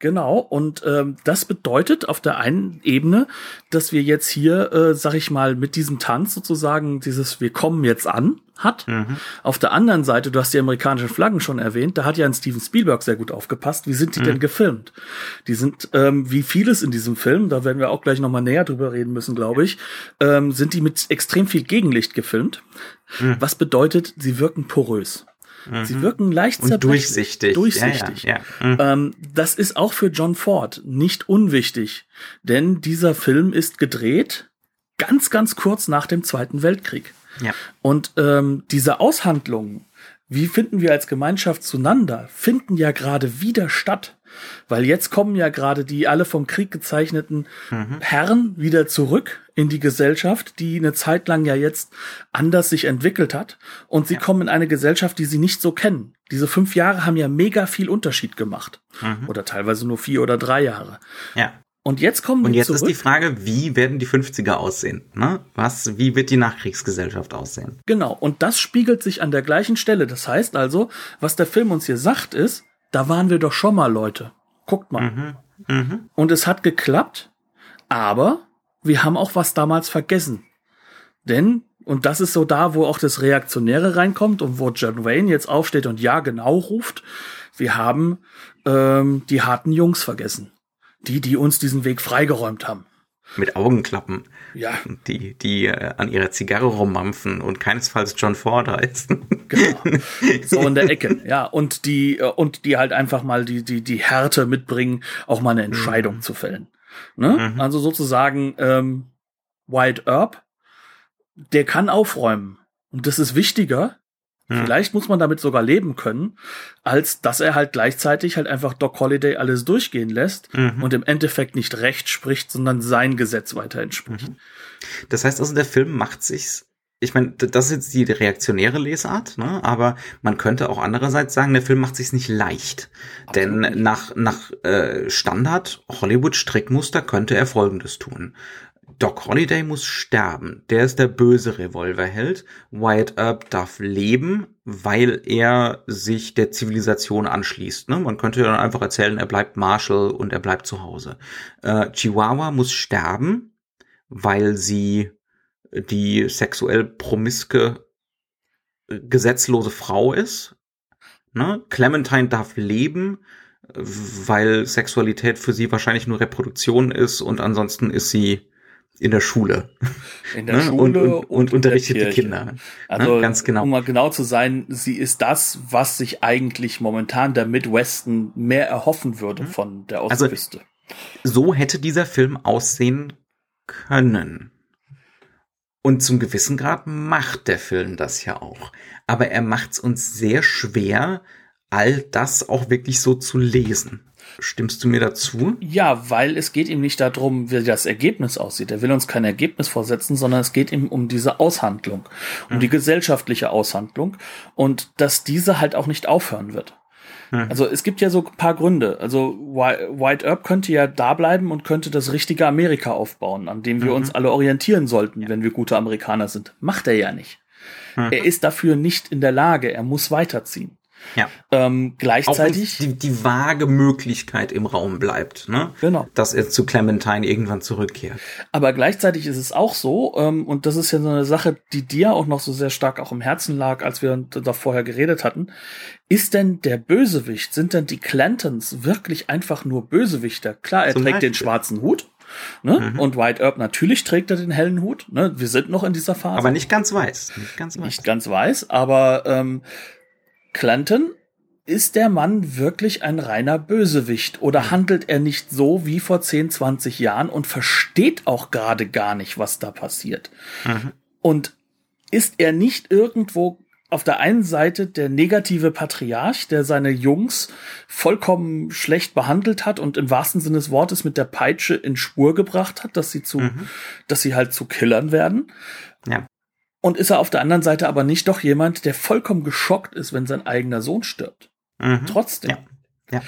Speaker 2: Genau, und ähm, das bedeutet auf der einen Ebene, dass wir jetzt hier, äh, sag ich mal, mit diesem Tanz sozusagen dieses Wir kommen jetzt an hat. Mhm. Auf der anderen Seite, du hast die amerikanischen Flaggen schon erwähnt, da hat ja ein Steven Spielberg sehr gut aufgepasst. Wie sind die mhm. denn gefilmt? Die sind, ähm, wie vieles in diesem Film, da werden wir auch gleich nochmal näher drüber reden müssen, glaube ich, ähm, sind die mit extrem viel Gegenlicht gefilmt. Mhm. Was bedeutet, sie wirken porös. Mhm. Sie wirken leicht
Speaker 1: und durchsichtig.
Speaker 2: Durchsichtig. Ja, ja, ja. Mhm. Ähm, das ist auch für John Ford nicht unwichtig, denn dieser Film ist gedreht ganz, ganz kurz nach dem Zweiten Weltkrieg. Ja. Und ähm, diese Aushandlungen, wie finden wir als Gemeinschaft zueinander, finden ja gerade wieder statt. Weil jetzt kommen ja gerade die alle vom Krieg gezeichneten mhm. Herren wieder zurück in die Gesellschaft, die eine Zeit lang ja jetzt anders sich entwickelt hat. Und sie ja. kommen in eine Gesellschaft, die sie nicht so kennen. Diese fünf Jahre haben ja mega viel Unterschied gemacht. Mhm. Oder teilweise nur vier oder drei Jahre.
Speaker 1: Ja.
Speaker 2: Und jetzt kommen
Speaker 1: Und jetzt zurück. ist die Frage, wie werden die 50er aussehen? Ne? Was, wie wird die Nachkriegsgesellschaft aussehen?
Speaker 2: Genau. Und das spiegelt sich an der gleichen Stelle. Das heißt also, was der Film uns hier sagt, ist, da waren wir doch schon mal Leute. Guckt mal. Mhm. Mhm. Und es hat geklappt, aber wir haben auch was damals vergessen. Denn, und das ist so da, wo auch das Reaktionäre reinkommt und wo John Wayne jetzt aufsteht und ja genau ruft, wir haben ähm, die harten Jungs vergessen. Die, die uns diesen Weg freigeräumt haben
Speaker 1: mit Augenklappen.
Speaker 2: Ja.
Speaker 1: Die, die äh, an ihrer Zigarre rummampfen und keinesfalls John Ford heißen.
Speaker 2: Genau. So in der Ecke. Ja. Und die, äh, und die halt einfach mal die, die, die Härte mitbringen, auch mal eine Entscheidung mhm. zu fällen. Ne? Mhm. Also sozusagen, ähm, White Earp, der kann aufräumen. Und das ist wichtiger, hm. Vielleicht muss man damit sogar leben können, als dass er halt gleichzeitig halt einfach Doc Holiday alles durchgehen lässt mhm. und im Endeffekt nicht Recht spricht, sondern sein Gesetz weiter entspricht. Mhm.
Speaker 1: Das heißt also, der Film macht sich's ich meine, das ist jetzt die reaktionäre Lesart, ne? aber man könnte auch andererseits sagen, der Film macht sich's nicht leicht. Absolut. Denn nach, nach äh, Standard Hollywood-Strickmuster könnte er Folgendes tun. Doc Holliday muss sterben. Der ist der böse Revolverheld. Wyatt Earp darf leben, weil er sich der Zivilisation anschließt. Ne? Man könnte dann einfach erzählen, er bleibt Marshall und er bleibt zu Hause. Äh, Chihuahua muss sterben, weil sie die sexuell promiske äh, gesetzlose Frau ist. Ne? Clementine darf leben, weil Sexualität für sie wahrscheinlich nur Reproduktion ist und ansonsten ist sie in der Schule.
Speaker 2: In der ne? Schule und, und, und, unterrichtet
Speaker 1: die Kinder. Ne?
Speaker 2: Also ne? ganz genau. Um mal genau zu sein, sie ist das, was sich eigentlich momentan der Midwesten mehr erhoffen würde mhm. von der also Ostküste.
Speaker 1: Also, so hätte dieser Film aussehen können. Und zum gewissen Grad macht der Film das ja auch. Aber er macht es uns sehr schwer, all das auch wirklich so zu lesen. Stimmst du mir dazu?
Speaker 2: Ja, weil es geht ihm nicht darum, wie das Ergebnis aussieht. Er will uns kein Ergebnis vorsetzen, sondern es geht ihm um diese Aushandlung, um mhm. die gesellschaftliche Aushandlung und dass diese halt auch nicht aufhören wird. Mhm. Also es gibt ja so ein paar Gründe. Also White Earp könnte ja da bleiben und könnte das richtige Amerika aufbauen, an dem wir mhm. uns alle orientieren sollten, wenn wir gute Amerikaner sind. Macht er ja nicht. Mhm. Er ist dafür nicht in der Lage, er muss weiterziehen.
Speaker 1: Ja.
Speaker 2: Ähm, gleichzeitig.
Speaker 1: die, die vage Möglichkeit im Raum bleibt, ne?
Speaker 2: Genau.
Speaker 1: Dass er zu Clementine irgendwann zurückkehrt.
Speaker 2: Aber gleichzeitig ist es auch so, ähm, und das ist ja so eine Sache, die dir auch noch so sehr stark auch im Herzen lag, als wir da vorher geredet hatten. Ist denn der Bösewicht, sind denn die Clantons wirklich einfach nur Bösewichter? Klar, er
Speaker 1: Zum
Speaker 2: trägt
Speaker 1: Beispiel.
Speaker 2: den schwarzen Hut. Ne?
Speaker 1: Mhm.
Speaker 2: Und White Earp natürlich trägt er den hellen Hut. Ne? Wir sind noch in dieser Phase.
Speaker 1: Aber nicht ganz weiß. Nicht ganz weiß.
Speaker 2: nicht ganz weiß, aber ähm, Clanton ist der Mann wirklich ein reiner Bösewicht oder handelt er nicht so wie vor 10, 20 Jahren und versteht auch gerade gar nicht, was da passiert?
Speaker 1: Mhm.
Speaker 2: Und ist er nicht irgendwo auf der einen Seite der negative Patriarch, der seine Jungs vollkommen schlecht behandelt hat und im wahrsten Sinne des Wortes mit der Peitsche in Spur gebracht hat, dass sie zu,
Speaker 1: Mhm.
Speaker 2: dass sie halt zu Killern werden? Und ist er auf der anderen Seite aber nicht doch jemand, der vollkommen geschockt ist, wenn sein eigener Sohn stirbt?
Speaker 1: Mhm.
Speaker 2: Trotzdem.
Speaker 1: Ja. Ja.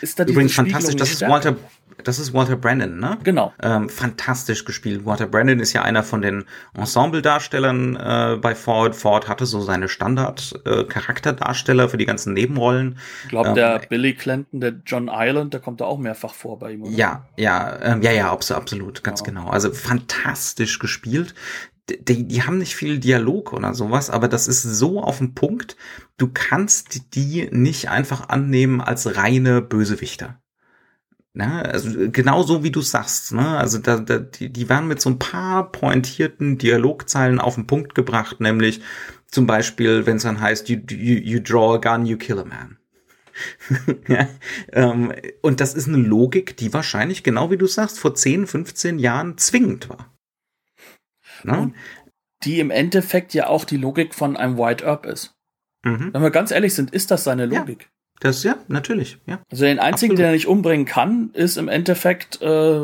Speaker 2: Ist da
Speaker 1: Übrigens fantastisch, das ist? Walter, das ist Walter Brandon, ne?
Speaker 2: Genau.
Speaker 1: Ähm, fantastisch gespielt. Walter Brandon ist ja einer von den Ensemble-Darstellern äh, bei Ford. Ford hatte so seine Standard-Charakterdarsteller für die ganzen Nebenrollen.
Speaker 2: Ich glaube,
Speaker 1: Ähm,
Speaker 2: der Billy Clanton, der John Island, der kommt da auch mehrfach vor bei ihm. Oder?
Speaker 1: Ja, ja, ähm, ja, ja, abs- absolut, ganz
Speaker 2: Ja.
Speaker 1: genau. Also fantastisch gespielt. Die, die haben nicht viel Dialog oder sowas, aber das ist so auf den Punkt. Du kannst die nicht einfach annehmen als reine Bösewichter. Ne? Also genau so wie du sagst. Ne? Also da, da, die, die werden mit so ein paar pointierten Dialogzeilen auf den Punkt gebracht, nämlich zum Beispiel, wenn es dann heißt, you, you, you draw a gun, you kill a man. ja, ähm, und das ist eine Logik, die wahrscheinlich, genau wie du sagst, vor 10, 15 Jahren zwingend war. Ne?
Speaker 2: Und- Die im Endeffekt ja auch die Logik von einem White Earp ist.
Speaker 1: Mhm.
Speaker 2: Wenn wir ganz ehrlich sind, ist das seine
Speaker 1: Ja.
Speaker 2: Logik.
Speaker 1: Das, ja, natürlich, ja.
Speaker 2: Also den einzigen,
Speaker 1: Absolut.
Speaker 2: den er nicht umbringen kann, ist im Endeffekt äh,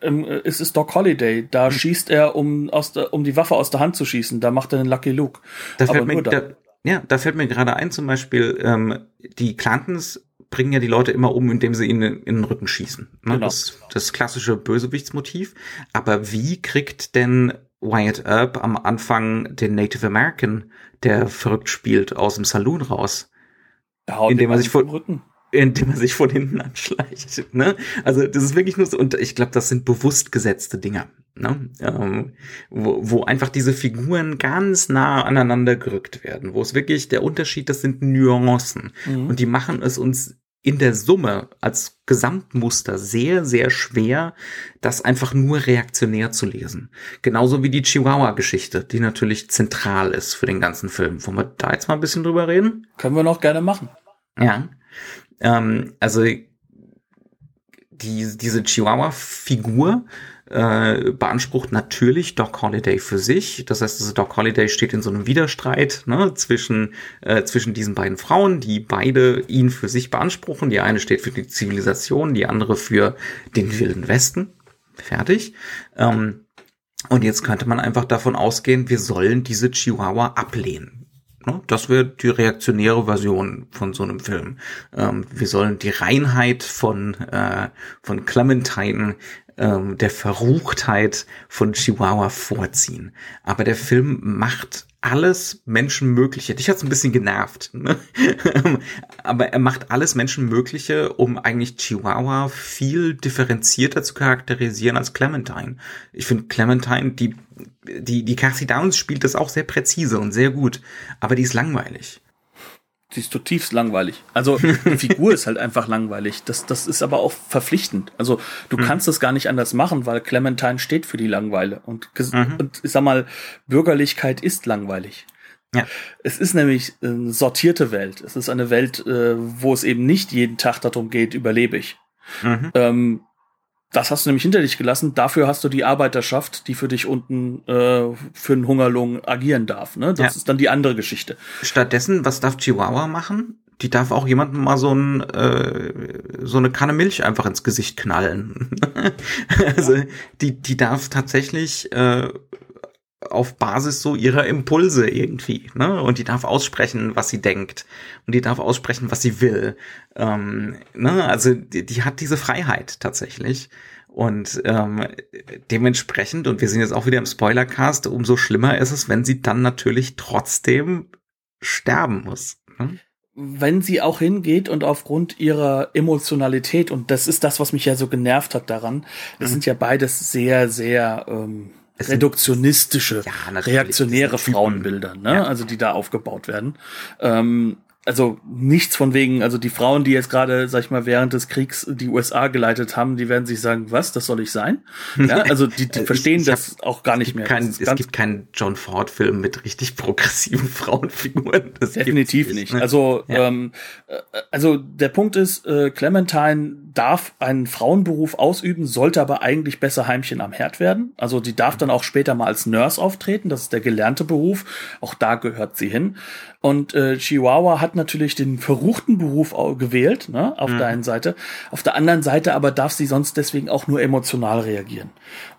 Speaker 2: äh, ist es Doc Holiday. Da
Speaker 1: Hm.
Speaker 2: schießt er, um aus der, um die Waffe aus der Hand zu schießen. Da macht er den Lucky Luke.
Speaker 1: Da
Speaker 2: Aber
Speaker 1: fällt mir,
Speaker 2: nur
Speaker 1: da, ja, da fällt mir gerade ein, zum Beispiel, ähm, die Clantons bringen ja die Leute immer um, indem sie ihnen in den Rücken schießen. Ne?
Speaker 2: Genau.
Speaker 1: Das, das klassische Bösewichtsmotiv. Aber wie kriegt denn Wyatt Earp am Anfang den Native American, der verrückt spielt, aus dem Saloon raus?
Speaker 2: Haut
Speaker 1: Indem er sich vor-
Speaker 2: Rücken.
Speaker 1: indem er sich von hinten anschleicht. Ne? Also das ist wirklich nur so, und ich glaube, das sind bewusst gesetzte Dinger, ne? ähm, wo, wo einfach diese Figuren ganz nah aneinander gerückt werden, wo es wirklich der Unterschied, das sind Nuancen
Speaker 2: Mhm.
Speaker 1: und die machen es uns in der Summe als Gesamtmuster sehr, sehr schwer, das einfach nur reaktionär zu lesen. Genauso wie die Chihuahua-Geschichte, die natürlich zentral ist für den ganzen Film. Wollen wir da jetzt mal ein bisschen drüber reden?
Speaker 2: Können wir noch gerne machen.
Speaker 1: Ja. Ähm, also die, diese Chihuahua-Figur äh, beansprucht natürlich Doc Holliday für sich. Das heißt, also Doc Holliday steht in so einem Widerstreit ne, zwischen, äh, zwischen diesen beiden Frauen, die beide ihn für sich beanspruchen. Die eine steht für die Zivilisation, die andere für den Wilden Westen. Fertig. Ähm, und jetzt könnte man einfach davon ausgehen, wir sollen diese Chihuahua ablehnen. Ne? Das wäre die reaktionäre Version von so einem Film. Ähm, wir sollen die Reinheit von, äh, von Clementine, ähm, der Verruchtheit von Chihuahua vorziehen. Aber der Film macht alles Menschenmögliche. Dich hat's ein bisschen genervt. Ne? Aber er macht alles Menschenmögliche, um eigentlich Chihuahua viel differenzierter zu charakterisieren als Clementine. Ich finde Clementine, die, die, die Cassie Downs spielt das auch sehr präzise und sehr gut. Aber die ist langweilig.
Speaker 2: Sie ist zutiefst langweilig. Also die Figur ist halt einfach langweilig. Das, das ist aber auch verpflichtend. Also du
Speaker 1: Hm.
Speaker 2: kannst es gar nicht anders machen, weil Clementine steht für die Langweile. Und,
Speaker 1: Mhm.
Speaker 2: und ich sag mal, Bürgerlichkeit ist langweilig.
Speaker 1: Ja.
Speaker 2: Es ist nämlich eine sortierte Welt. Es ist eine Welt, äh, wo es eben nicht jeden Tag darum geht, überlebe ich.
Speaker 1: Mhm.
Speaker 2: Ähm, das hast du nämlich hinter dich gelassen. Dafür hast du die Arbeiterschaft, die für dich unten äh, für einen Hungerlohn agieren darf. Ne? Das
Speaker 1: Ja.
Speaker 2: ist dann die andere Geschichte.
Speaker 1: Stattdessen, was darf Chihuahua machen? Die darf auch jemandem mal so ein äh, so eine Kanne Milch einfach ins Gesicht knallen. also die die darf tatsächlich äh, auf Basis so ihrer Impulse irgendwie, ne? Und die darf aussprechen, was sie denkt. Und die darf aussprechen, was sie will. Ähm, ne? Also die, die hat diese Freiheit tatsächlich. Und ähm, dementsprechend, und wir sind jetzt auch wieder im Spoilercast, umso schlimmer ist es, wenn sie dann natürlich trotzdem sterben muss. Ne?
Speaker 2: wenn sie auch hingeht und aufgrund ihrer Emotionalität, und das ist das, was mich ja so genervt hat daran, das mhm. sind ja beides sehr, sehr ähm, reduktionistische, ja, reaktionäre Frauenbilder, ne? Ja. also die da aufgebaut werden. Ähm, also nichts von wegen, also die Frauen, die jetzt gerade, sag ich mal, während des Kriegs die USA geleitet haben, die werden sich sagen, was, das soll ich sein? Ja, also die, die verstehen ich, ich das auch gar nicht mehr.
Speaker 1: Kein, es gibt keinen John Ford-Film mit richtig progressiven Frauenfiguren.
Speaker 2: Das definitiv nicht. Ne? Also, ja. ähm, äh, also der Punkt ist, äh, Clementine darf einen Frauenberuf ausüben, sollte aber eigentlich besser Heimchen am Herd werden. Also die darf dann auch später mal als Nurse auftreten, das ist der gelernte Beruf. Auch da gehört sie hin. Und äh, Chihuahua hat natürlich den verruchten Beruf gewählt, ne, auf mhm. der einen Seite. Auf der anderen Seite aber darf sie sonst deswegen auch nur emotional reagieren.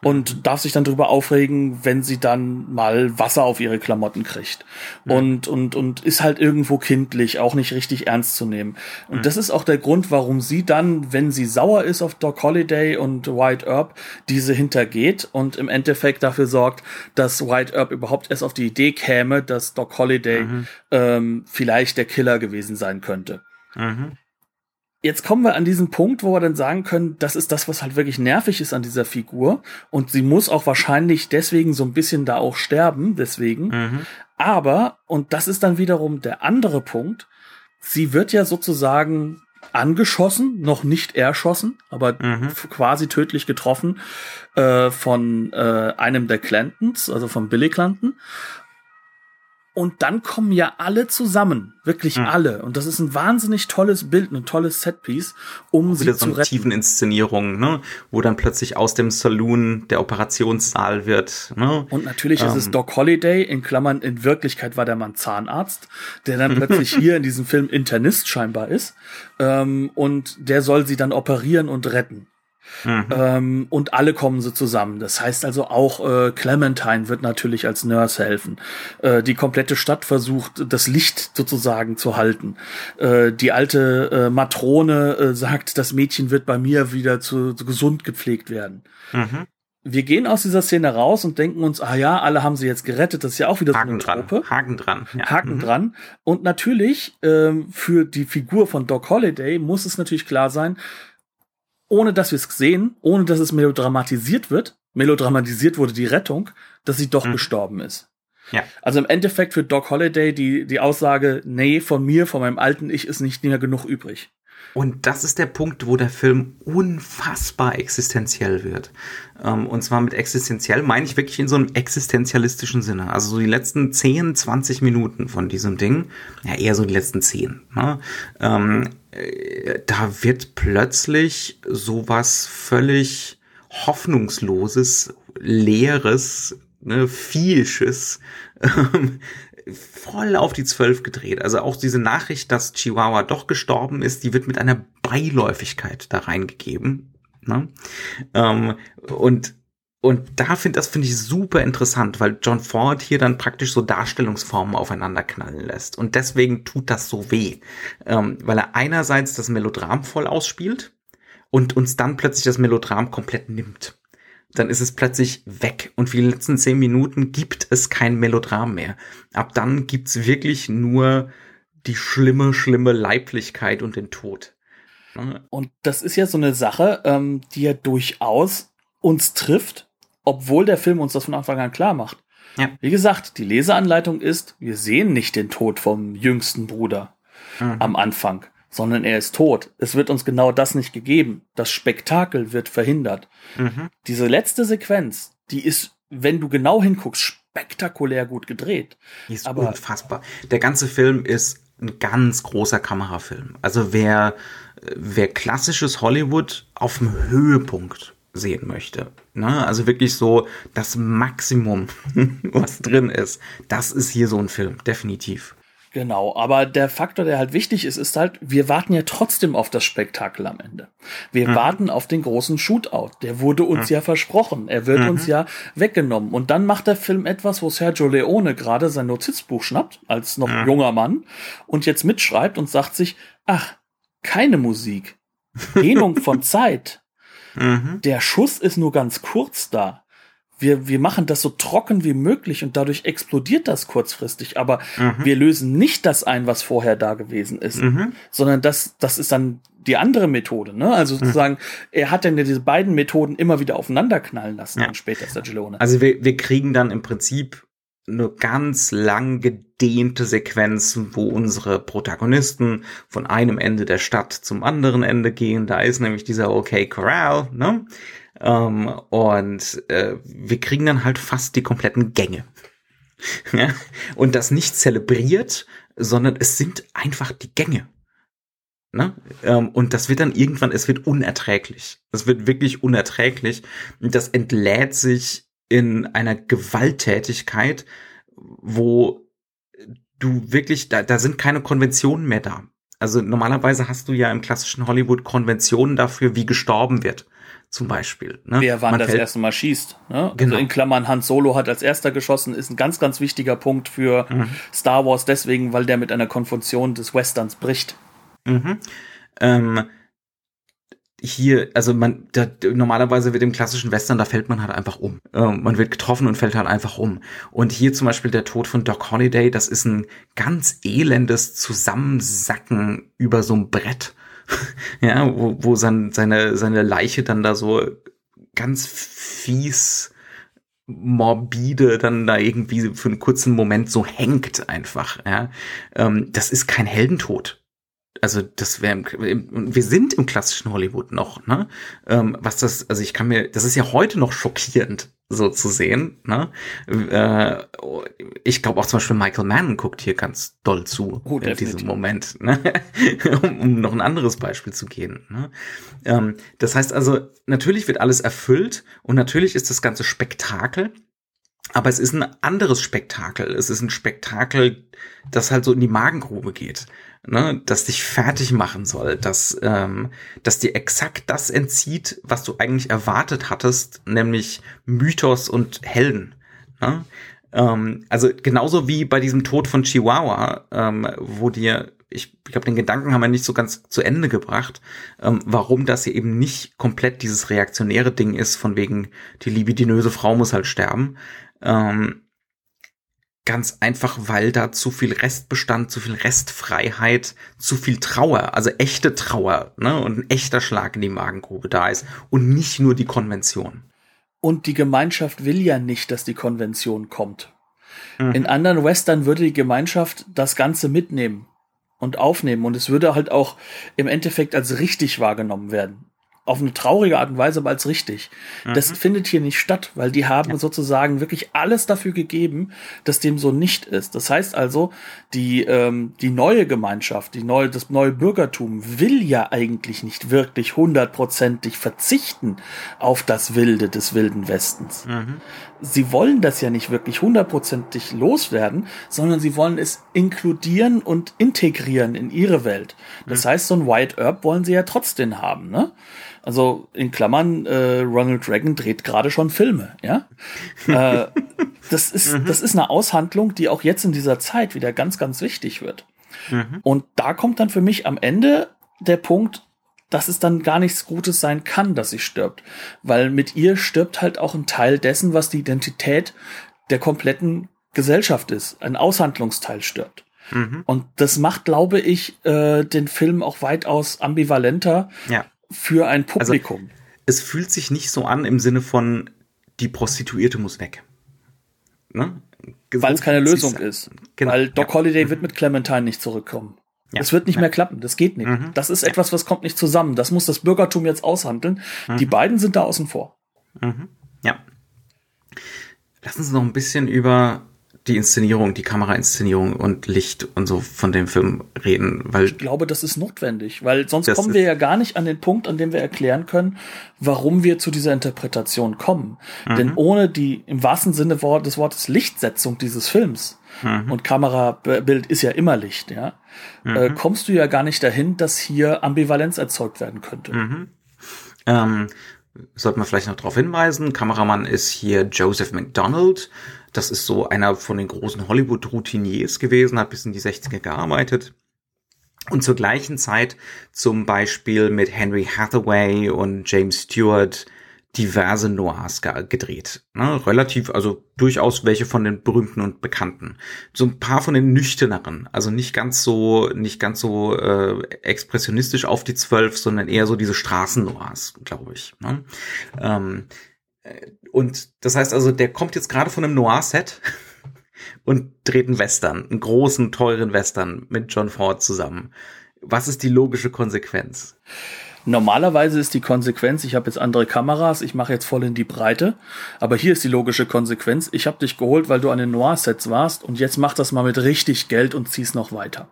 Speaker 2: Und mhm. darf sich dann darüber aufregen, wenn sie dann mal Wasser auf ihre Klamotten kriegt. Mhm. Und, und, und ist halt irgendwo kindlich, auch nicht richtig ernst zu nehmen. Und mhm. das ist auch der Grund, warum sie dann, wenn sie sauer ist auf Doc Holiday und White Earp, diese hintergeht und im Endeffekt dafür sorgt, dass White Earp überhaupt erst auf die Idee käme, dass Doc Holiday mhm ähm, vielleicht der Killer gewesen sein könnte. Mhm. Jetzt kommen wir an diesen Punkt, wo wir dann sagen können, das ist das, was halt wirklich nervig ist an dieser Figur. Und sie muss auch wahrscheinlich deswegen so ein bisschen da auch sterben, deswegen. Mhm. Aber, und das ist dann wiederum der andere Punkt, sie wird ja sozusagen angeschossen, noch nicht erschossen, aber mhm. quasi tödlich getroffen äh, von äh, einem der Clantons, also von Billy Clanton. Und dann kommen ja alle zusammen, wirklich mhm. alle. Und das ist ein wahnsinnig tolles Bild, ein tolles Setpiece, um Wieder sie so zu retten.
Speaker 1: tiefen Inszenierungen, ne? wo dann plötzlich aus dem Saloon der Operationssaal wird. Ne?
Speaker 2: Und natürlich ähm. ist es ähm. Doc Holiday, in Klammern, in Wirklichkeit war der Mann Zahnarzt, der dann plötzlich hier in diesem Film Internist scheinbar ist. Ähm, und der soll sie dann operieren und retten. Mhm. Ähm, und alle kommen so zusammen. Das heißt also auch äh, Clementine wird natürlich als Nurse helfen. Äh, die komplette Stadt versucht, das Licht sozusagen zu halten. Äh, die alte äh, Matrone äh, sagt, das Mädchen wird bei mir wieder zu, zu gesund gepflegt werden. Mhm wir gehen aus dieser Szene raus und denken uns, ah ja, alle haben sie jetzt gerettet, das ist ja auch wieder
Speaker 1: Haken
Speaker 2: so eine
Speaker 1: Trope. Dran. Haken dran.
Speaker 2: Ja. Haken mhm. dran. Und natürlich, ähm, für die Figur von Doc Holliday muss es natürlich klar sein, ohne dass wir es sehen, ohne dass es melodramatisiert wird, melodramatisiert wurde die Rettung, dass sie doch mhm. gestorben ist. Ja. Also im Endeffekt für Doc Holliday die, die Aussage, nee, von mir, von meinem alten Ich ist nicht mehr genug übrig.
Speaker 1: Und das ist der Punkt, wo der Film unfassbar existenziell wird. Ähm, und zwar mit existenziell meine ich wirklich in so einem existenzialistischen Sinne. Also so die letzten 10, 20 Minuten von diesem Ding, ja eher so die letzten 10. Ne? Ähm, äh, da wird plötzlich sowas völlig hoffnungsloses, leeres, ne, vielsches ähm, voll auf die Zwölf gedreht. Also auch diese Nachricht, dass Chihuahua doch gestorben ist, die wird mit einer Beiläufigkeit da reingegeben. Ne? Ähm, und und da finde das finde ich super interessant, weil John Ford hier dann praktisch so Darstellungsformen aufeinander knallen lässt. Und deswegen tut das so weh, ähm, weil er einerseits das Melodram voll ausspielt und uns dann plötzlich das Melodram komplett nimmt dann ist es plötzlich weg. Und für die letzten zehn Minuten gibt es kein Melodram mehr. Ab dann gibt's wirklich nur die schlimme, schlimme Leiblichkeit und den Tod.
Speaker 2: Und das ist ja so eine Sache, ähm, die ja durchaus uns trifft, obwohl der Film uns das von Anfang an klar macht. Ja. Wie gesagt, die Leseanleitung ist, wir sehen nicht den Tod vom jüngsten Bruder mhm. am Anfang sondern er ist tot. Es wird uns genau das nicht gegeben. Das Spektakel wird verhindert. Mhm. Diese letzte Sequenz, die ist, wenn du genau hinguckst, spektakulär gut gedreht.
Speaker 1: Die ist Aber unfassbar. Der ganze Film ist ein ganz großer Kamerafilm. Also wer, wer klassisches Hollywood auf dem Höhepunkt sehen möchte. Ne? Also wirklich so das Maximum, was drin ist. Das ist hier so ein Film, definitiv.
Speaker 2: Genau, aber der Faktor, der halt wichtig ist, ist halt, wir warten ja trotzdem auf das Spektakel am Ende. Wir mhm. warten auf den großen Shootout. Der wurde uns mhm. ja versprochen. Er wird mhm. uns ja weggenommen. Und dann macht der Film etwas, wo Sergio Leone gerade sein Notizbuch schnappt, als noch mhm. junger Mann, und jetzt mitschreibt und sagt sich, ach, keine Musik. Dehnung von Zeit. Mhm. Der Schuss ist nur ganz kurz da. Wir, wir machen das so trocken wie möglich und dadurch explodiert das kurzfristig, aber mhm. wir lösen nicht das ein, was vorher da gewesen ist, mhm. sondern das, das ist dann die andere Methode, ne? Also mhm. sozusagen, er hat dann ja diese beiden Methoden immer wieder aufeinander knallen lassen ja. und später ist der Gelone.
Speaker 1: Also wir, wir kriegen dann im Prinzip eine ganz lang gedehnte Sequenz, wo unsere Protagonisten von einem Ende der Stadt zum anderen Ende gehen. Da ist nämlich dieser OK Corral, ne? Ähm, und äh, wir kriegen dann halt fast die kompletten Gänge. ja? Und das nicht zelebriert, sondern es sind einfach die Gänge. Ne? Ähm, und das wird dann irgendwann, es wird unerträglich. Es wird wirklich unerträglich. Und das entlädt sich in einer Gewalttätigkeit, wo du wirklich, da, da sind keine Konventionen mehr da. Also normalerweise hast du ja im klassischen Hollywood Konventionen dafür, wie gestorben wird. Zum Beispiel.
Speaker 2: Ne? Wer wann Man das erste Mal schießt. Ne? Also genau. Also in Klammern, Han Solo hat als erster geschossen, ist ein ganz, ganz wichtiger Punkt für mhm. Star Wars, deswegen, weil der mit einer Konvention des Westerns bricht.
Speaker 1: Mhm. Ähm, hier, also man, da, normalerweise wird im klassischen Western, da fällt man halt einfach um. Äh, man wird getroffen und fällt halt einfach um. Und hier zum Beispiel der Tod von Doc Holiday, das ist ein ganz elendes Zusammensacken über so ein Brett. ja, wo, wo sein, seine, seine Leiche dann da so ganz fies morbide dann da irgendwie für einen kurzen Moment so hängt einfach, ja. Ähm, das ist kein Heldentod also das wäre, wir sind im klassischen Hollywood noch, ne? Ähm, was das, also ich kann mir, das ist ja heute noch schockierend, so zu sehen, ne? Äh, ich glaube auch zum Beispiel Michael Mann guckt hier ganz doll zu oh, in diesem Moment, ne? um, um, noch ein anderes Beispiel zu gehen. Ne? Ähm, das heißt also, natürlich wird alles erfüllt und natürlich ist das ganze Spektakel aber es ist ein anderes Spektakel. Es ist ein Spektakel, das halt so in die Magengrube geht ne, das dich fertig machen soll, dass, ähm, dass dir exakt das entzieht, was du eigentlich erwartet hattest, nämlich Mythos und Helden. Ne? Ähm, also genauso wie bei diesem Tod von Chihuahua, ähm, wo dir ich, ich glaube, den Gedanken haben wir nicht so ganz zu Ende gebracht, ähm, warum das hier eben nicht komplett dieses reaktionäre Ding ist, von wegen, die libidinöse Frau muss halt sterben. Ähm, Ganz einfach, weil da zu viel Restbestand, zu viel Restfreiheit, zu viel Trauer, also echte Trauer, ne, und ein echter Schlag in die Magengrube da ist und nicht nur die Konvention.
Speaker 2: Und die Gemeinschaft will ja nicht, dass die Konvention kommt. Mhm. In anderen Western würde die Gemeinschaft das Ganze mitnehmen und aufnehmen und es würde halt auch im Endeffekt als richtig wahrgenommen werden auf eine traurige Art und Weise, aber als richtig. Mhm. Das findet hier nicht statt, weil die haben ja. sozusagen wirklich alles dafür gegeben, dass dem so nicht ist. Das heißt also, die, ähm, die neue Gemeinschaft, die neue, das neue Bürgertum will ja eigentlich nicht wirklich hundertprozentig verzichten auf das Wilde des Wilden Westens. Mhm. Sie wollen das ja nicht wirklich hundertprozentig loswerden, sondern sie wollen es inkludieren und integrieren in ihre Welt. Das mhm. heißt, so ein White Herb wollen sie ja trotzdem haben, ne? Also in Klammern, äh, Ronald Reagan dreht gerade schon Filme, ja. äh, das ist, mhm. das ist eine Aushandlung, die auch jetzt in dieser Zeit wieder ganz, ganz wichtig wird. Mhm. Und da kommt dann für mich am Ende der Punkt, dass es dann gar nichts Gutes sein kann, dass sie stirbt. Weil mit ihr stirbt halt auch ein Teil dessen, was die Identität der kompletten Gesellschaft ist. Ein Aushandlungsteil stirbt. Mhm. Und das macht, glaube ich, äh, den Film auch weitaus ambivalenter, ja für ein also, Publikum. Also,
Speaker 1: es fühlt sich nicht so an im Sinne von, die Prostituierte muss weg.
Speaker 2: Ne? Weil es keine Lösung ist. Genau. Weil Doc ja. Holiday wird mit Clementine nicht zurückkommen. Ja. Es wird nicht ja. mehr klappen. Das geht nicht. Mhm. Das ist etwas, was kommt nicht zusammen. Das muss das Bürgertum jetzt aushandeln. Mhm. Die beiden sind da außen vor.
Speaker 1: Mhm. Ja. Lassen Sie noch ein bisschen über die Inszenierung, die Kamerainszenierung und Licht und so von dem Film reden, weil
Speaker 2: ich glaube, das ist notwendig, weil sonst kommen wir ja gar nicht an den Punkt, an dem wir erklären können, warum wir zu dieser Interpretation kommen. Mhm. Denn ohne die im wahrsten Sinne des Wortes Lichtsetzung dieses Films mhm. und Kamerabild ist ja immer Licht, ja, mhm. äh, kommst du ja gar nicht dahin, dass hier Ambivalenz erzeugt werden könnte.
Speaker 1: Mhm. Ähm, sollte man vielleicht noch darauf hinweisen, Kameramann ist hier Joseph McDonald, das ist so einer von den großen Hollywood-Routiniers gewesen, hat bis in die 60er gearbeitet. Und zur gleichen Zeit zum Beispiel mit Henry Hathaway und James Stewart diverse Noirs gedreht. Ne? Relativ, also durchaus welche von den berühmten und bekannten. So ein paar von den nüchterneren, also nicht ganz so, nicht ganz so äh, expressionistisch auf die zwölf, sondern eher so diese Straßen-Noirs, glaube ich. Ne? Ähm, äh, und das heißt also, der kommt jetzt gerade von einem Noir-Set und dreht einen Western, einen großen, teuren Western mit John Ford zusammen. Was ist die logische Konsequenz?
Speaker 2: Normalerweise ist die Konsequenz, ich habe jetzt andere Kameras, ich mache jetzt voll in die Breite, aber hier ist die logische Konsequenz, ich habe dich geholt, weil du an den Noir-Sets warst und jetzt mach das mal mit richtig Geld und zieh's noch weiter.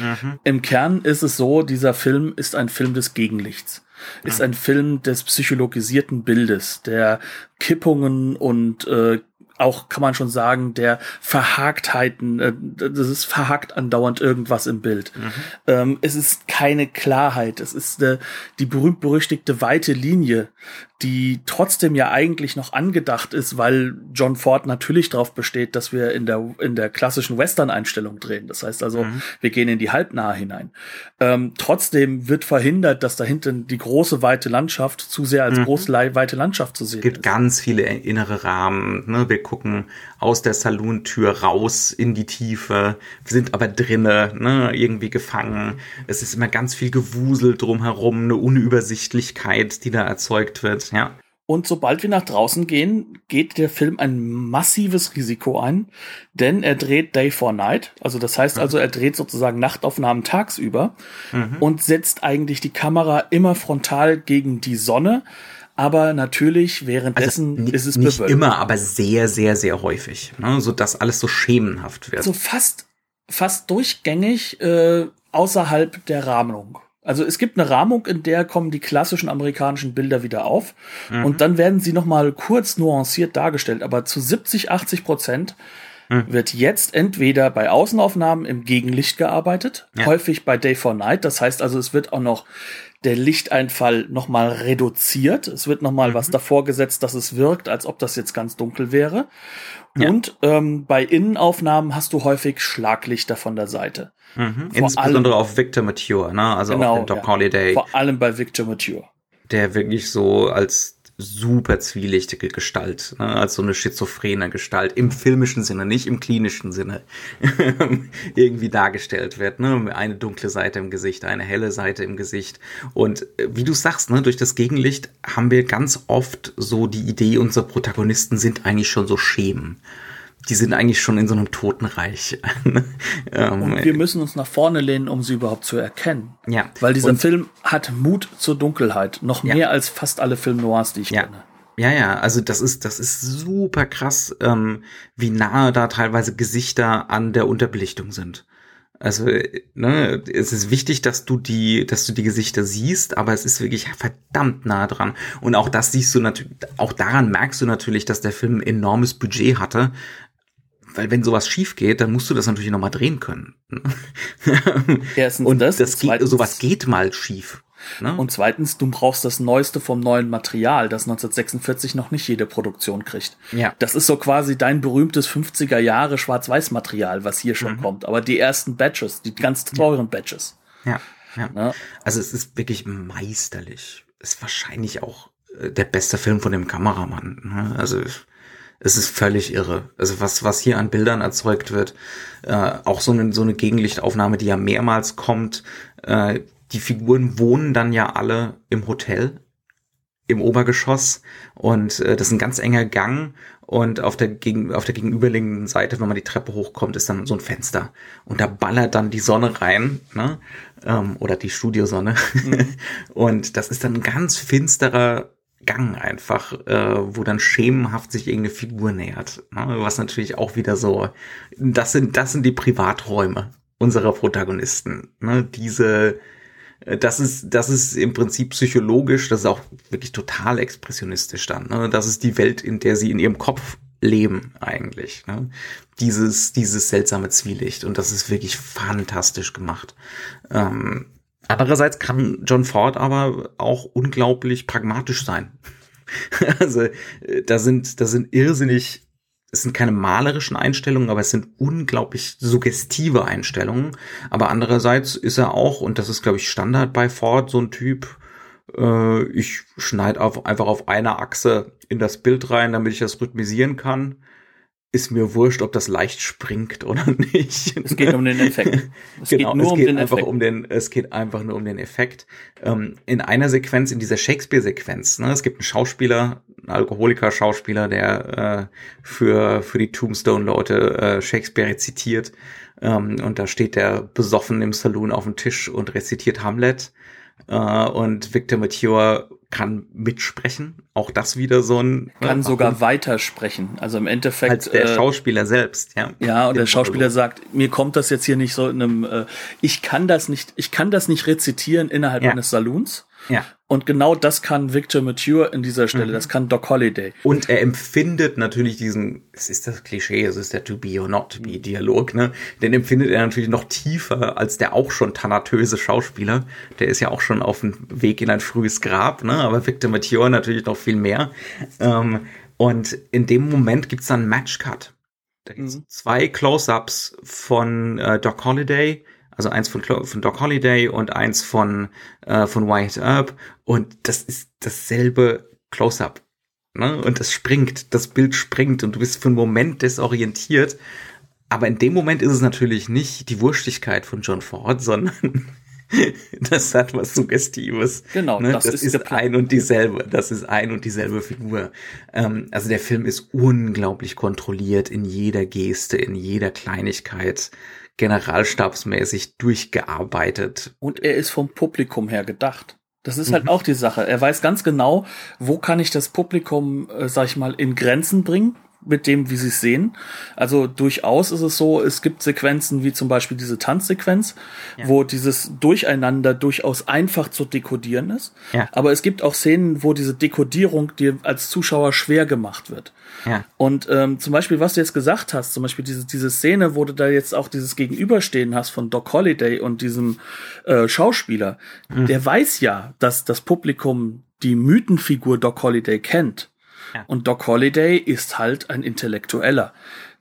Speaker 2: Mhm. Im Kern ist es so, dieser Film ist ein Film des Gegenlichts. Ist ein Film des psychologisierten Bildes, der Kippungen und äh, auch kann man schon sagen, der Verhaktheiten, äh, das ist verhakt andauernd irgendwas im Bild. Mhm. Ähm, es ist keine Klarheit, es ist äh, die berühmt-berüchtigte weite Linie, die trotzdem ja eigentlich noch angedacht ist, weil John Ford natürlich darauf besteht, dass wir in der, in der klassischen Western-Einstellung drehen. Das heißt also, mhm. wir gehen in die Halbnahe hinein. Ähm, trotzdem wird verhindert, dass da hinten die große weite Landschaft zu sehr als mhm. große weite Landschaft zu sehen
Speaker 1: ist. Es gibt ganz viele innere Rahmen. Ne? Wir gucken aus der Salontür raus in die Tiefe, sind aber drinnen, ne? irgendwie gefangen. Es ist immer ganz viel Gewusel drumherum, eine Unübersichtlichkeit, die da erzeugt wird ja.
Speaker 2: Und sobald wir nach draußen gehen, geht der Film ein massives Risiko ein, denn er dreht Day for Night. Also das heißt also, er dreht sozusagen Nachtaufnahmen tagsüber mhm. und setzt eigentlich die Kamera immer frontal gegen die Sonne. Aber natürlich währenddessen
Speaker 1: also
Speaker 2: ist es
Speaker 1: nicht bewölkt. immer, aber sehr, sehr, sehr häufig, ne? so dass alles so schemenhaft wird.
Speaker 2: So also fast, fast durchgängig äh, außerhalb der Rahmung. Also es gibt eine Rahmung, in der kommen die klassischen amerikanischen Bilder wieder auf mhm. und dann werden sie noch mal kurz nuanciert dargestellt. Aber zu 70, 80 Prozent mhm. wird jetzt entweder bei Außenaufnahmen im Gegenlicht gearbeitet, ja. häufig bei Day for Night. Das heißt also, es wird auch noch der Lichteinfall noch mal reduziert. Es wird noch mal mhm. was davor gesetzt, dass es wirkt, als ob das jetzt ganz dunkel wäre. Ja. Und ähm, bei Innenaufnahmen hast du häufig Schlaglichter von der Seite.
Speaker 1: Mhm. Insbesondere allem, auf Victor Mature, ne? Also genau, auf Doc ja. Holiday.
Speaker 2: Vor allem bei Victor Mature.
Speaker 1: Der wirklich so als super zwielichtige Gestalt, ne? als so eine schizophrene Gestalt im filmischen Sinne, nicht im klinischen Sinne irgendwie dargestellt wird. Ne? Eine dunkle Seite im Gesicht, eine helle Seite im Gesicht. Und äh, wie du sagst, ne, durch das Gegenlicht haben wir ganz oft so die Idee, unsere Protagonisten sind eigentlich schon so Schemen die sind eigentlich schon in so einem Totenreich.
Speaker 2: ähm, und wir müssen uns nach vorne lehnen, um sie überhaupt zu erkennen.
Speaker 1: Ja.
Speaker 2: Weil dieser und, Film hat Mut zur Dunkelheit. Noch ja. mehr als fast alle Film Noirs, die ich
Speaker 1: ja.
Speaker 2: kenne.
Speaker 1: Ja, ja, also das ist, das ist super krass, ähm, wie nahe da teilweise Gesichter an der Unterbelichtung sind. Also, ne, es ist wichtig, dass du die, dass du die Gesichter siehst, aber es ist wirklich verdammt nah dran. Und auch das siehst du natürlich, auch daran merkst du natürlich, dass der Film ein enormes Budget hatte, weil wenn sowas schief geht, dann musst du das natürlich nochmal drehen können.
Speaker 2: Erstens
Speaker 1: und das, das geht, sowas geht mal schief.
Speaker 2: Ne? Und zweitens, du brauchst das Neueste vom neuen Material, das 1946 noch nicht jede Produktion kriegt.
Speaker 1: Ja.
Speaker 2: Das ist so quasi dein berühmtes 50er Jahre Schwarz-Weiß-Material, was hier schon mhm. kommt. Aber die ersten Batches, die ganz teuren. Batches.
Speaker 1: Ja. ja. Ne? Also es ist wirklich meisterlich. Ist wahrscheinlich auch äh, der beste Film von dem Kameramann. Ne? Also es ist völlig irre. Also was, was hier an Bildern erzeugt wird, äh, auch so eine, so eine Gegenlichtaufnahme, die ja mehrmals kommt. Äh, die Figuren wohnen dann ja alle im Hotel, im Obergeschoss und äh, das ist ein ganz enger Gang und auf der, gegen, auf der gegenüberliegenden Seite, wenn man die Treppe hochkommt, ist dann so ein Fenster und da ballert dann die Sonne rein, ne? ähm, oder die Studiosonne mhm. und das ist dann ein ganz finsterer Gang einfach, äh, wo dann schemenhaft sich irgendeine Figur nähert. Ne? Was natürlich auch wieder so, das sind, das sind die Privaträume unserer Protagonisten. Ne? Diese, äh, das ist, das ist im Prinzip psychologisch, das ist auch wirklich total expressionistisch dann. Ne? Das ist die Welt, in der sie in ihrem Kopf leben eigentlich. Ne? Dieses, dieses seltsame Zwielicht. Und das ist wirklich fantastisch gemacht. Ähm, Andererseits kann John Ford aber auch unglaublich pragmatisch sein. also äh, da sind da sind irrsinnig es sind keine malerischen Einstellungen, aber es sind unglaublich suggestive Einstellungen. Aber andererseits ist er auch, und das ist, glaube ich, Standard bei Ford, so ein Typ, äh, ich schneide auf, einfach auf einer Achse in das Bild rein, damit ich das rhythmisieren kann ist mir wurscht, ob das leicht springt oder nicht.
Speaker 2: Es geht um den Effekt.
Speaker 1: Es genau, geht nur es um geht den einfach Effekt. um den, es geht einfach nur um den Effekt. Ähm, in einer Sequenz, in dieser Shakespeare-Sequenz, ne, es gibt einen Schauspieler, einen Alkoholiker-Schauspieler, der äh, für für die Tombstone-Leute äh, Shakespeare rezitiert. Ähm, und da steht der besoffen im Saloon auf dem Tisch und rezitiert Hamlet. Äh, und Victor Mature kann mitsprechen. Auch das wieder so ein.
Speaker 2: Kann äh, sogar weitersprechen. Also im Endeffekt.
Speaker 1: Als der äh, Schauspieler selbst, ja.
Speaker 2: Ja, und der Schauspieler sagt, mir kommt das jetzt hier nicht so in einem, äh, ich kann das nicht, ich kann das nicht rezitieren innerhalb ja. eines Saloons.
Speaker 1: Ja.
Speaker 2: Und genau das kann Victor Mature in dieser Stelle, mhm. das kann Doc Holliday.
Speaker 1: Und er empfindet natürlich diesen, es ist das Klischee, es ist der To Be or Not To Be Dialog, ne? Den empfindet er natürlich noch tiefer als der auch schon thanatöse Schauspieler. Der ist ja auch schon auf dem Weg in ein frühes Grab, ne? Aber Victor Mature natürlich noch viel mehr. Ähm, und in dem Moment gibt's dann einen Matchcut. Da gibt's mhm. zwei Close-Ups von äh, Doc Holliday, also eins von, von Doc Holliday und eins von, äh, von Wyatt Earp. Und das ist dasselbe Close-Up. Ne? Und das springt, das Bild springt und du bist für einen Moment desorientiert. Aber in dem Moment ist es natürlich nicht die Wurstigkeit von John Ford, sondern das hat was Suggestives.
Speaker 2: Genau,
Speaker 1: ne? das, das, ist, ist ein und dieselbe. Das ist ein und dieselbe Figur. Ähm, also der Film ist unglaublich kontrolliert in jeder Geste, in jeder Kleinigkeit generalstabsmäßig durchgearbeitet.
Speaker 2: Und er ist vom Publikum her gedacht. Das ist halt mhm. auch die Sache. Er weiß ganz genau, wo kann ich das Publikum, äh, sag ich mal, in Grenzen bringen mit dem, wie sie es sehen. Also durchaus ist es so, es gibt Sequenzen wie zum Beispiel diese Tanzsequenz, ja. wo dieses Durcheinander durchaus einfach zu dekodieren ist. Ja. Aber es gibt auch Szenen, wo diese Dekodierung dir als Zuschauer schwer gemacht wird. Ja. Und ähm, zum Beispiel, was du jetzt gesagt hast, zum Beispiel diese, diese Szene, wo du da jetzt auch dieses Gegenüberstehen hast von Doc Holliday und diesem äh, Schauspieler, mhm. der weiß ja, dass das Publikum die Mythenfigur Doc Holliday kennt. Ja. Und Doc Holliday ist halt ein Intellektueller.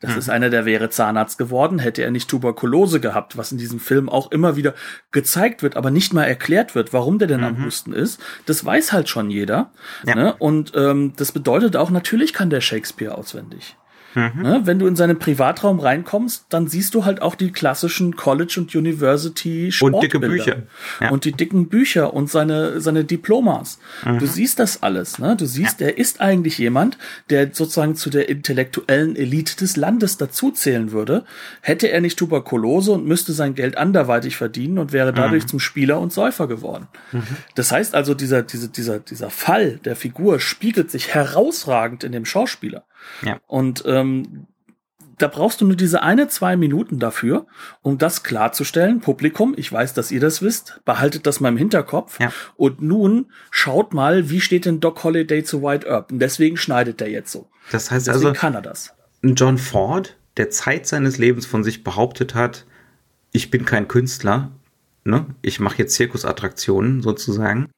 Speaker 2: Das mhm. ist einer, der wäre Zahnarzt geworden, hätte er nicht Tuberkulose gehabt, was in diesem Film auch immer wieder gezeigt wird, aber nicht mal erklärt wird, warum der denn mhm. am Husten ist. Das weiß halt schon jeder. Ja. Ne? Und ähm, das bedeutet auch, natürlich kann der Shakespeare auswendig. Mhm. Ne? Wenn du in seinen Privatraum reinkommst, dann siehst du halt auch die klassischen College- und University
Speaker 1: Und dicke Bücher.
Speaker 2: Ja. Und die dicken Bücher und seine, seine Diplomas. Mhm. Du siehst das alles. Ne? Du siehst, ja. er ist eigentlich jemand, der sozusagen zu der intellektuellen Elite des Landes dazuzählen würde, hätte er nicht Tuberkulose und müsste sein Geld anderweitig verdienen und wäre dadurch mhm. zum Spieler und Säufer geworden. Mhm. Das heißt also, dieser, dieser, dieser, dieser Fall der Figur spiegelt sich herausragend in dem Schauspieler. Ja. Und ähm, da brauchst du nur diese eine, zwei Minuten dafür, um das klarzustellen. Publikum, ich weiß, dass ihr das wisst, behaltet das mal im Hinterkopf. Ja. Und nun schaut mal, wie steht denn Doc Holiday zu White Earp? Und deswegen schneidet er jetzt so.
Speaker 1: Das heißt deswegen also,
Speaker 2: kann er das.
Speaker 1: John Ford, der Zeit seines Lebens von sich behauptet hat, ich bin kein Künstler, ne? Ich mache jetzt Zirkusattraktionen sozusagen.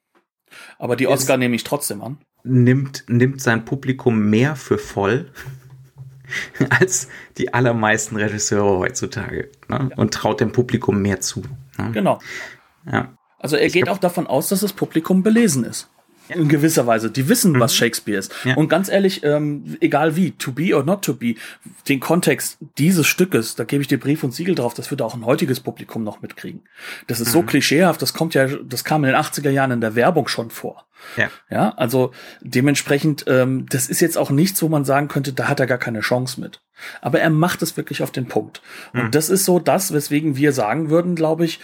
Speaker 2: Aber die Oscar nehme ich trotzdem an
Speaker 1: nimmt, nimmt sein Publikum mehr für voll als die allermeisten Regisseure heutzutage ne? und traut dem Publikum mehr zu.
Speaker 2: Ne? Genau. Ja. Also er ich geht auch davon aus, dass das Publikum belesen ist. In gewisser Weise. Die wissen, mhm. was Shakespeare ist. Ja. Und ganz ehrlich, ähm, egal wie, to be or not to be, den Kontext dieses Stückes, da gebe ich dir Brief und Siegel drauf, das wird auch ein heutiges Publikum noch mitkriegen. Das ist mhm. so klischeehaft, das kommt ja, das kam in den 80er Jahren in der Werbung schon vor. Ja. Ja, also dementsprechend, ähm, das ist jetzt auch nichts, wo man sagen könnte, da hat er gar keine Chance mit. Aber er macht es wirklich auf den Punkt. Und mhm. das ist so das, weswegen wir sagen würden, glaube ich,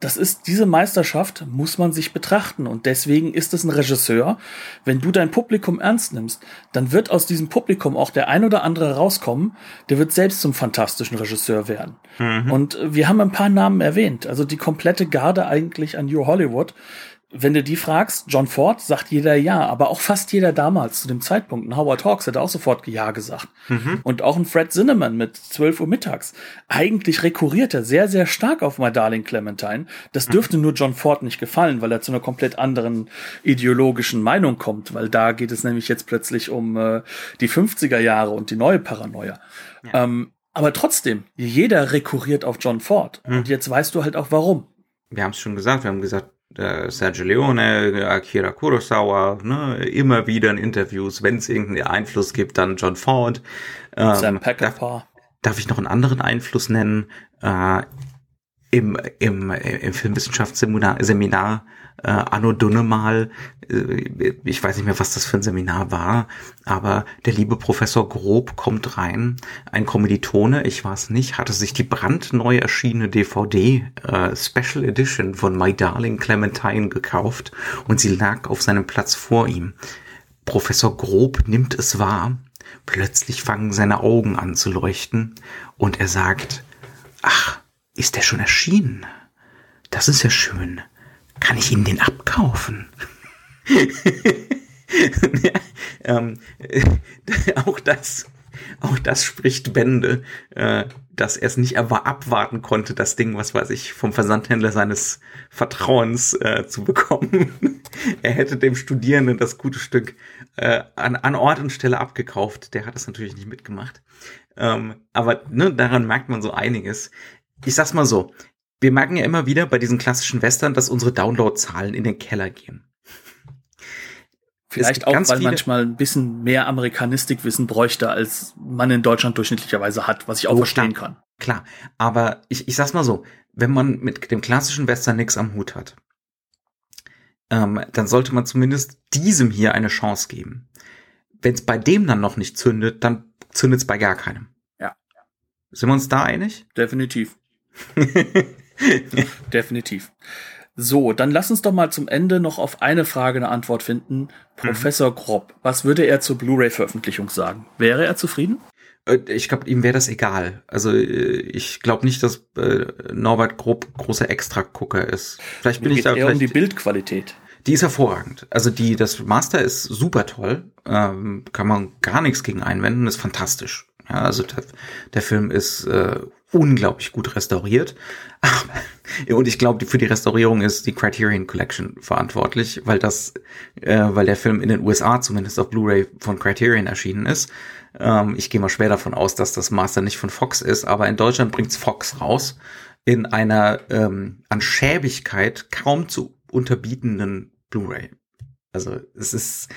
Speaker 2: das ist, diese Meisterschaft muss man sich betrachten. Und deswegen ist es ein Regisseur. Wenn du dein Publikum ernst nimmst, dann wird aus diesem Publikum auch der ein oder andere rauskommen, der wird selbst zum fantastischen Regisseur werden. Mhm. Und wir haben ein paar Namen erwähnt. Also die komplette Garde eigentlich an New Hollywood wenn du die fragst, John Ford sagt jeder ja, aber auch fast jeder damals zu dem Zeitpunkt. Ein Howard Hawks hätte auch sofort ja gesagt. Mhm. Und auch ein Fred Zinnemann mit 12 Uhr mittags. Eigentlich rekurriert er sehr, sehr stark auf My Darling Clementine. Das mhm. dürfte mhm. nur John Ford nicht gefallen, weil er zu einer komplett anderen ideologischen Meinung kommt, weil da geht es nämlich jetzt plötzlich um äh, die 50er Jahre und die neue Paranoia. Ja. Ähm, aber trotzdem, jeder rekurriert auf John Ford. Mhm. Und jetzt weißt du halt auch warum.
Speaker 1: Wir haben es schon gesagt, wir haben gesagt, äh, Sergio Leone, Akira Kurosawa, ne, immer wieder in Interviews, wenn es irgendeinen Einfluss gibt, dann John Ford.
Speaker 2: Ähm, Sam Peckinpah.
Speaker 1: Darf, darf ich noch einen anderen Einfluss nennen? Äh, im, im, im Filmwissenschaftsseminar Seminar, äh, Anno Dunnemal, äh, ich weiß nicht mehr, was das für ein Seminar war, aber der liebe Professor Grob kommt rein, ein Kommilitone, ich war nicht, hatte sich die brandneu erschienene DVD äh, Special Edition von My Darling Clementine gekauft und sie lag auf seinem Platz vor ihm. Professor Grob nimmt es wahr, plötzlich fangen seine Augen an zu leuchten und er sagt, ach, ist der schon erschienen? Das ist ja schön. Kann ich Ihnen den abkaufen? ja, ähm, äh, auch das, auch das spricht Bände, äh, dass er es nicht abwarten konnte, das Ding, was weiß ich, vom Versandhändler seines Vertrauens äh, zu bekommen. er hätte dem Studierenden das gute Stück äh, an, an Ort und Stelle abgekauft. Der hat das natürlich nicht mitgemacht. Ähm, aber ne, daran merkt man so einiges. Ich sag's mal so, wir merken ja immer wieder bei diesen klassischen Western, dass unsere Downloadzahlen in den Keller gehen.
Speaker 2: Vielleicht auch, weil manchmal ein bisschen mehr Amerikanistikwissen bräuchte, als man in Deutschland durchschnittlicherweise hat, was ich auch oh, verstehen kann.
Speaker 1: Klar, aber ich, ich sag's mal so, wenn man mit dem klassischen Western nichts am Hut hat, ähm, dann sollte man zumindest diesem hier eine Chance geben. Wenn es bei dem dann noch nicht zündet, dann zündet es bei gar keinem.
Speaker 2: Ja.
Speaker 1: Sind wir uns da einig?
Speaker 2: Definitiv. Definitiv. So, dann lass uns doch mal zum Ende noch auf eine Frage eine Antwort finden. Professor mhm. Grob, was würde er zur Blu-ray-Veröffentlichung sagen? Wäre er zufrieden?
Speaker 1: Äh, ich glaube, ihm wäre das egal. Also äh, ich glaube nicht, dass äh, Norbert Grob großer Extra-Gucker ist.
Speaker 2: Vielleicht bin ich da eher vielleicht, um die Bildqualität.
Speaker 1: Die ist hervorragend. Also die, das Master ist super toll. Ähm, kann man gar nichts gegen einwenden. Ist fantastisch. Ja, also der, der Film ist äh, unglaublich gut restauriert. Und ich glaube, für die Restaurierung ist die Criterion Collection verantwortlich, weil das, äh, weil der Film in den USA zumindest auf Blu-ray von Criterion erschienen ist. Ähm, ich gehe mal schwer davon aus, dass das Master nicht von Fox ist, aber in Deutschland bringt's Fox raus in einer ähm, an Schäbigkeit kaum zu unterbietenden Blu-ray. Also es ist,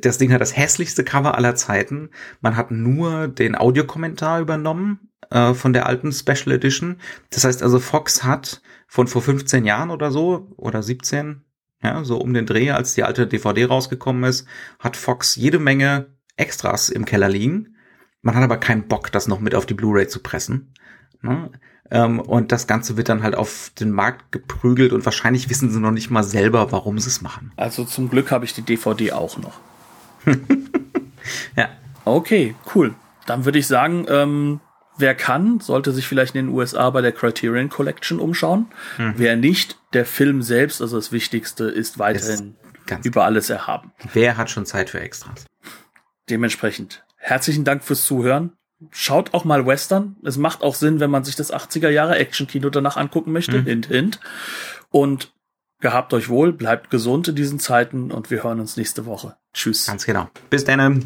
Speaker 1: das Ding hat das hässlichste Cover aller Zeiten. Man hat nur den Audiokommentar übernommen äh, von der alten Special Edition. Das heißt also, Fox hat von vor 15 Jahren oder so, oder 17, ja, so um den Dreh, als die alte DVD rausgekommen ist, hat Fox jede Menge Extras im Keller liegen. Man hat aber keinen Bock, das noch mit auf die Blu-ray zu pressen. Ne? Ähm, und das Ganze wird dann halt auf den Markt geprügelt und wahrscheinlich wissen sie noch nicht mal selber, warum sie es machen.
Speaker 2: Also zum Glück habe ich die DVD auch noch.
Speaker 1: ja.
Speaker 2: Okay, cool. Dann würde ich sagen, ähm, wer kann, sollte sich vielleicht in den USA bei der Criterion Collection umschauen. Mhm. Wer nicht, der Film selbst, also das Wichtigste, ist weiterhin ist über alles erhaben.
Speaker 1: Wer hat schon Zeit für Extras?
Speaker 2: Dementsprechend herzlichen Dank fürs Zuhören schaut auch mal Western. Es macht auch Sinn, wenn man sich das 80er Jahre Action-Kino danach angucken möchte. Mhm. Hint, hint. Und gehabt euch wohl, bleibt gesund in diesen Zeiten und wir hören uns nächste Woche. Tschüss.
Speaker 1: Ganz genau. Bis dann.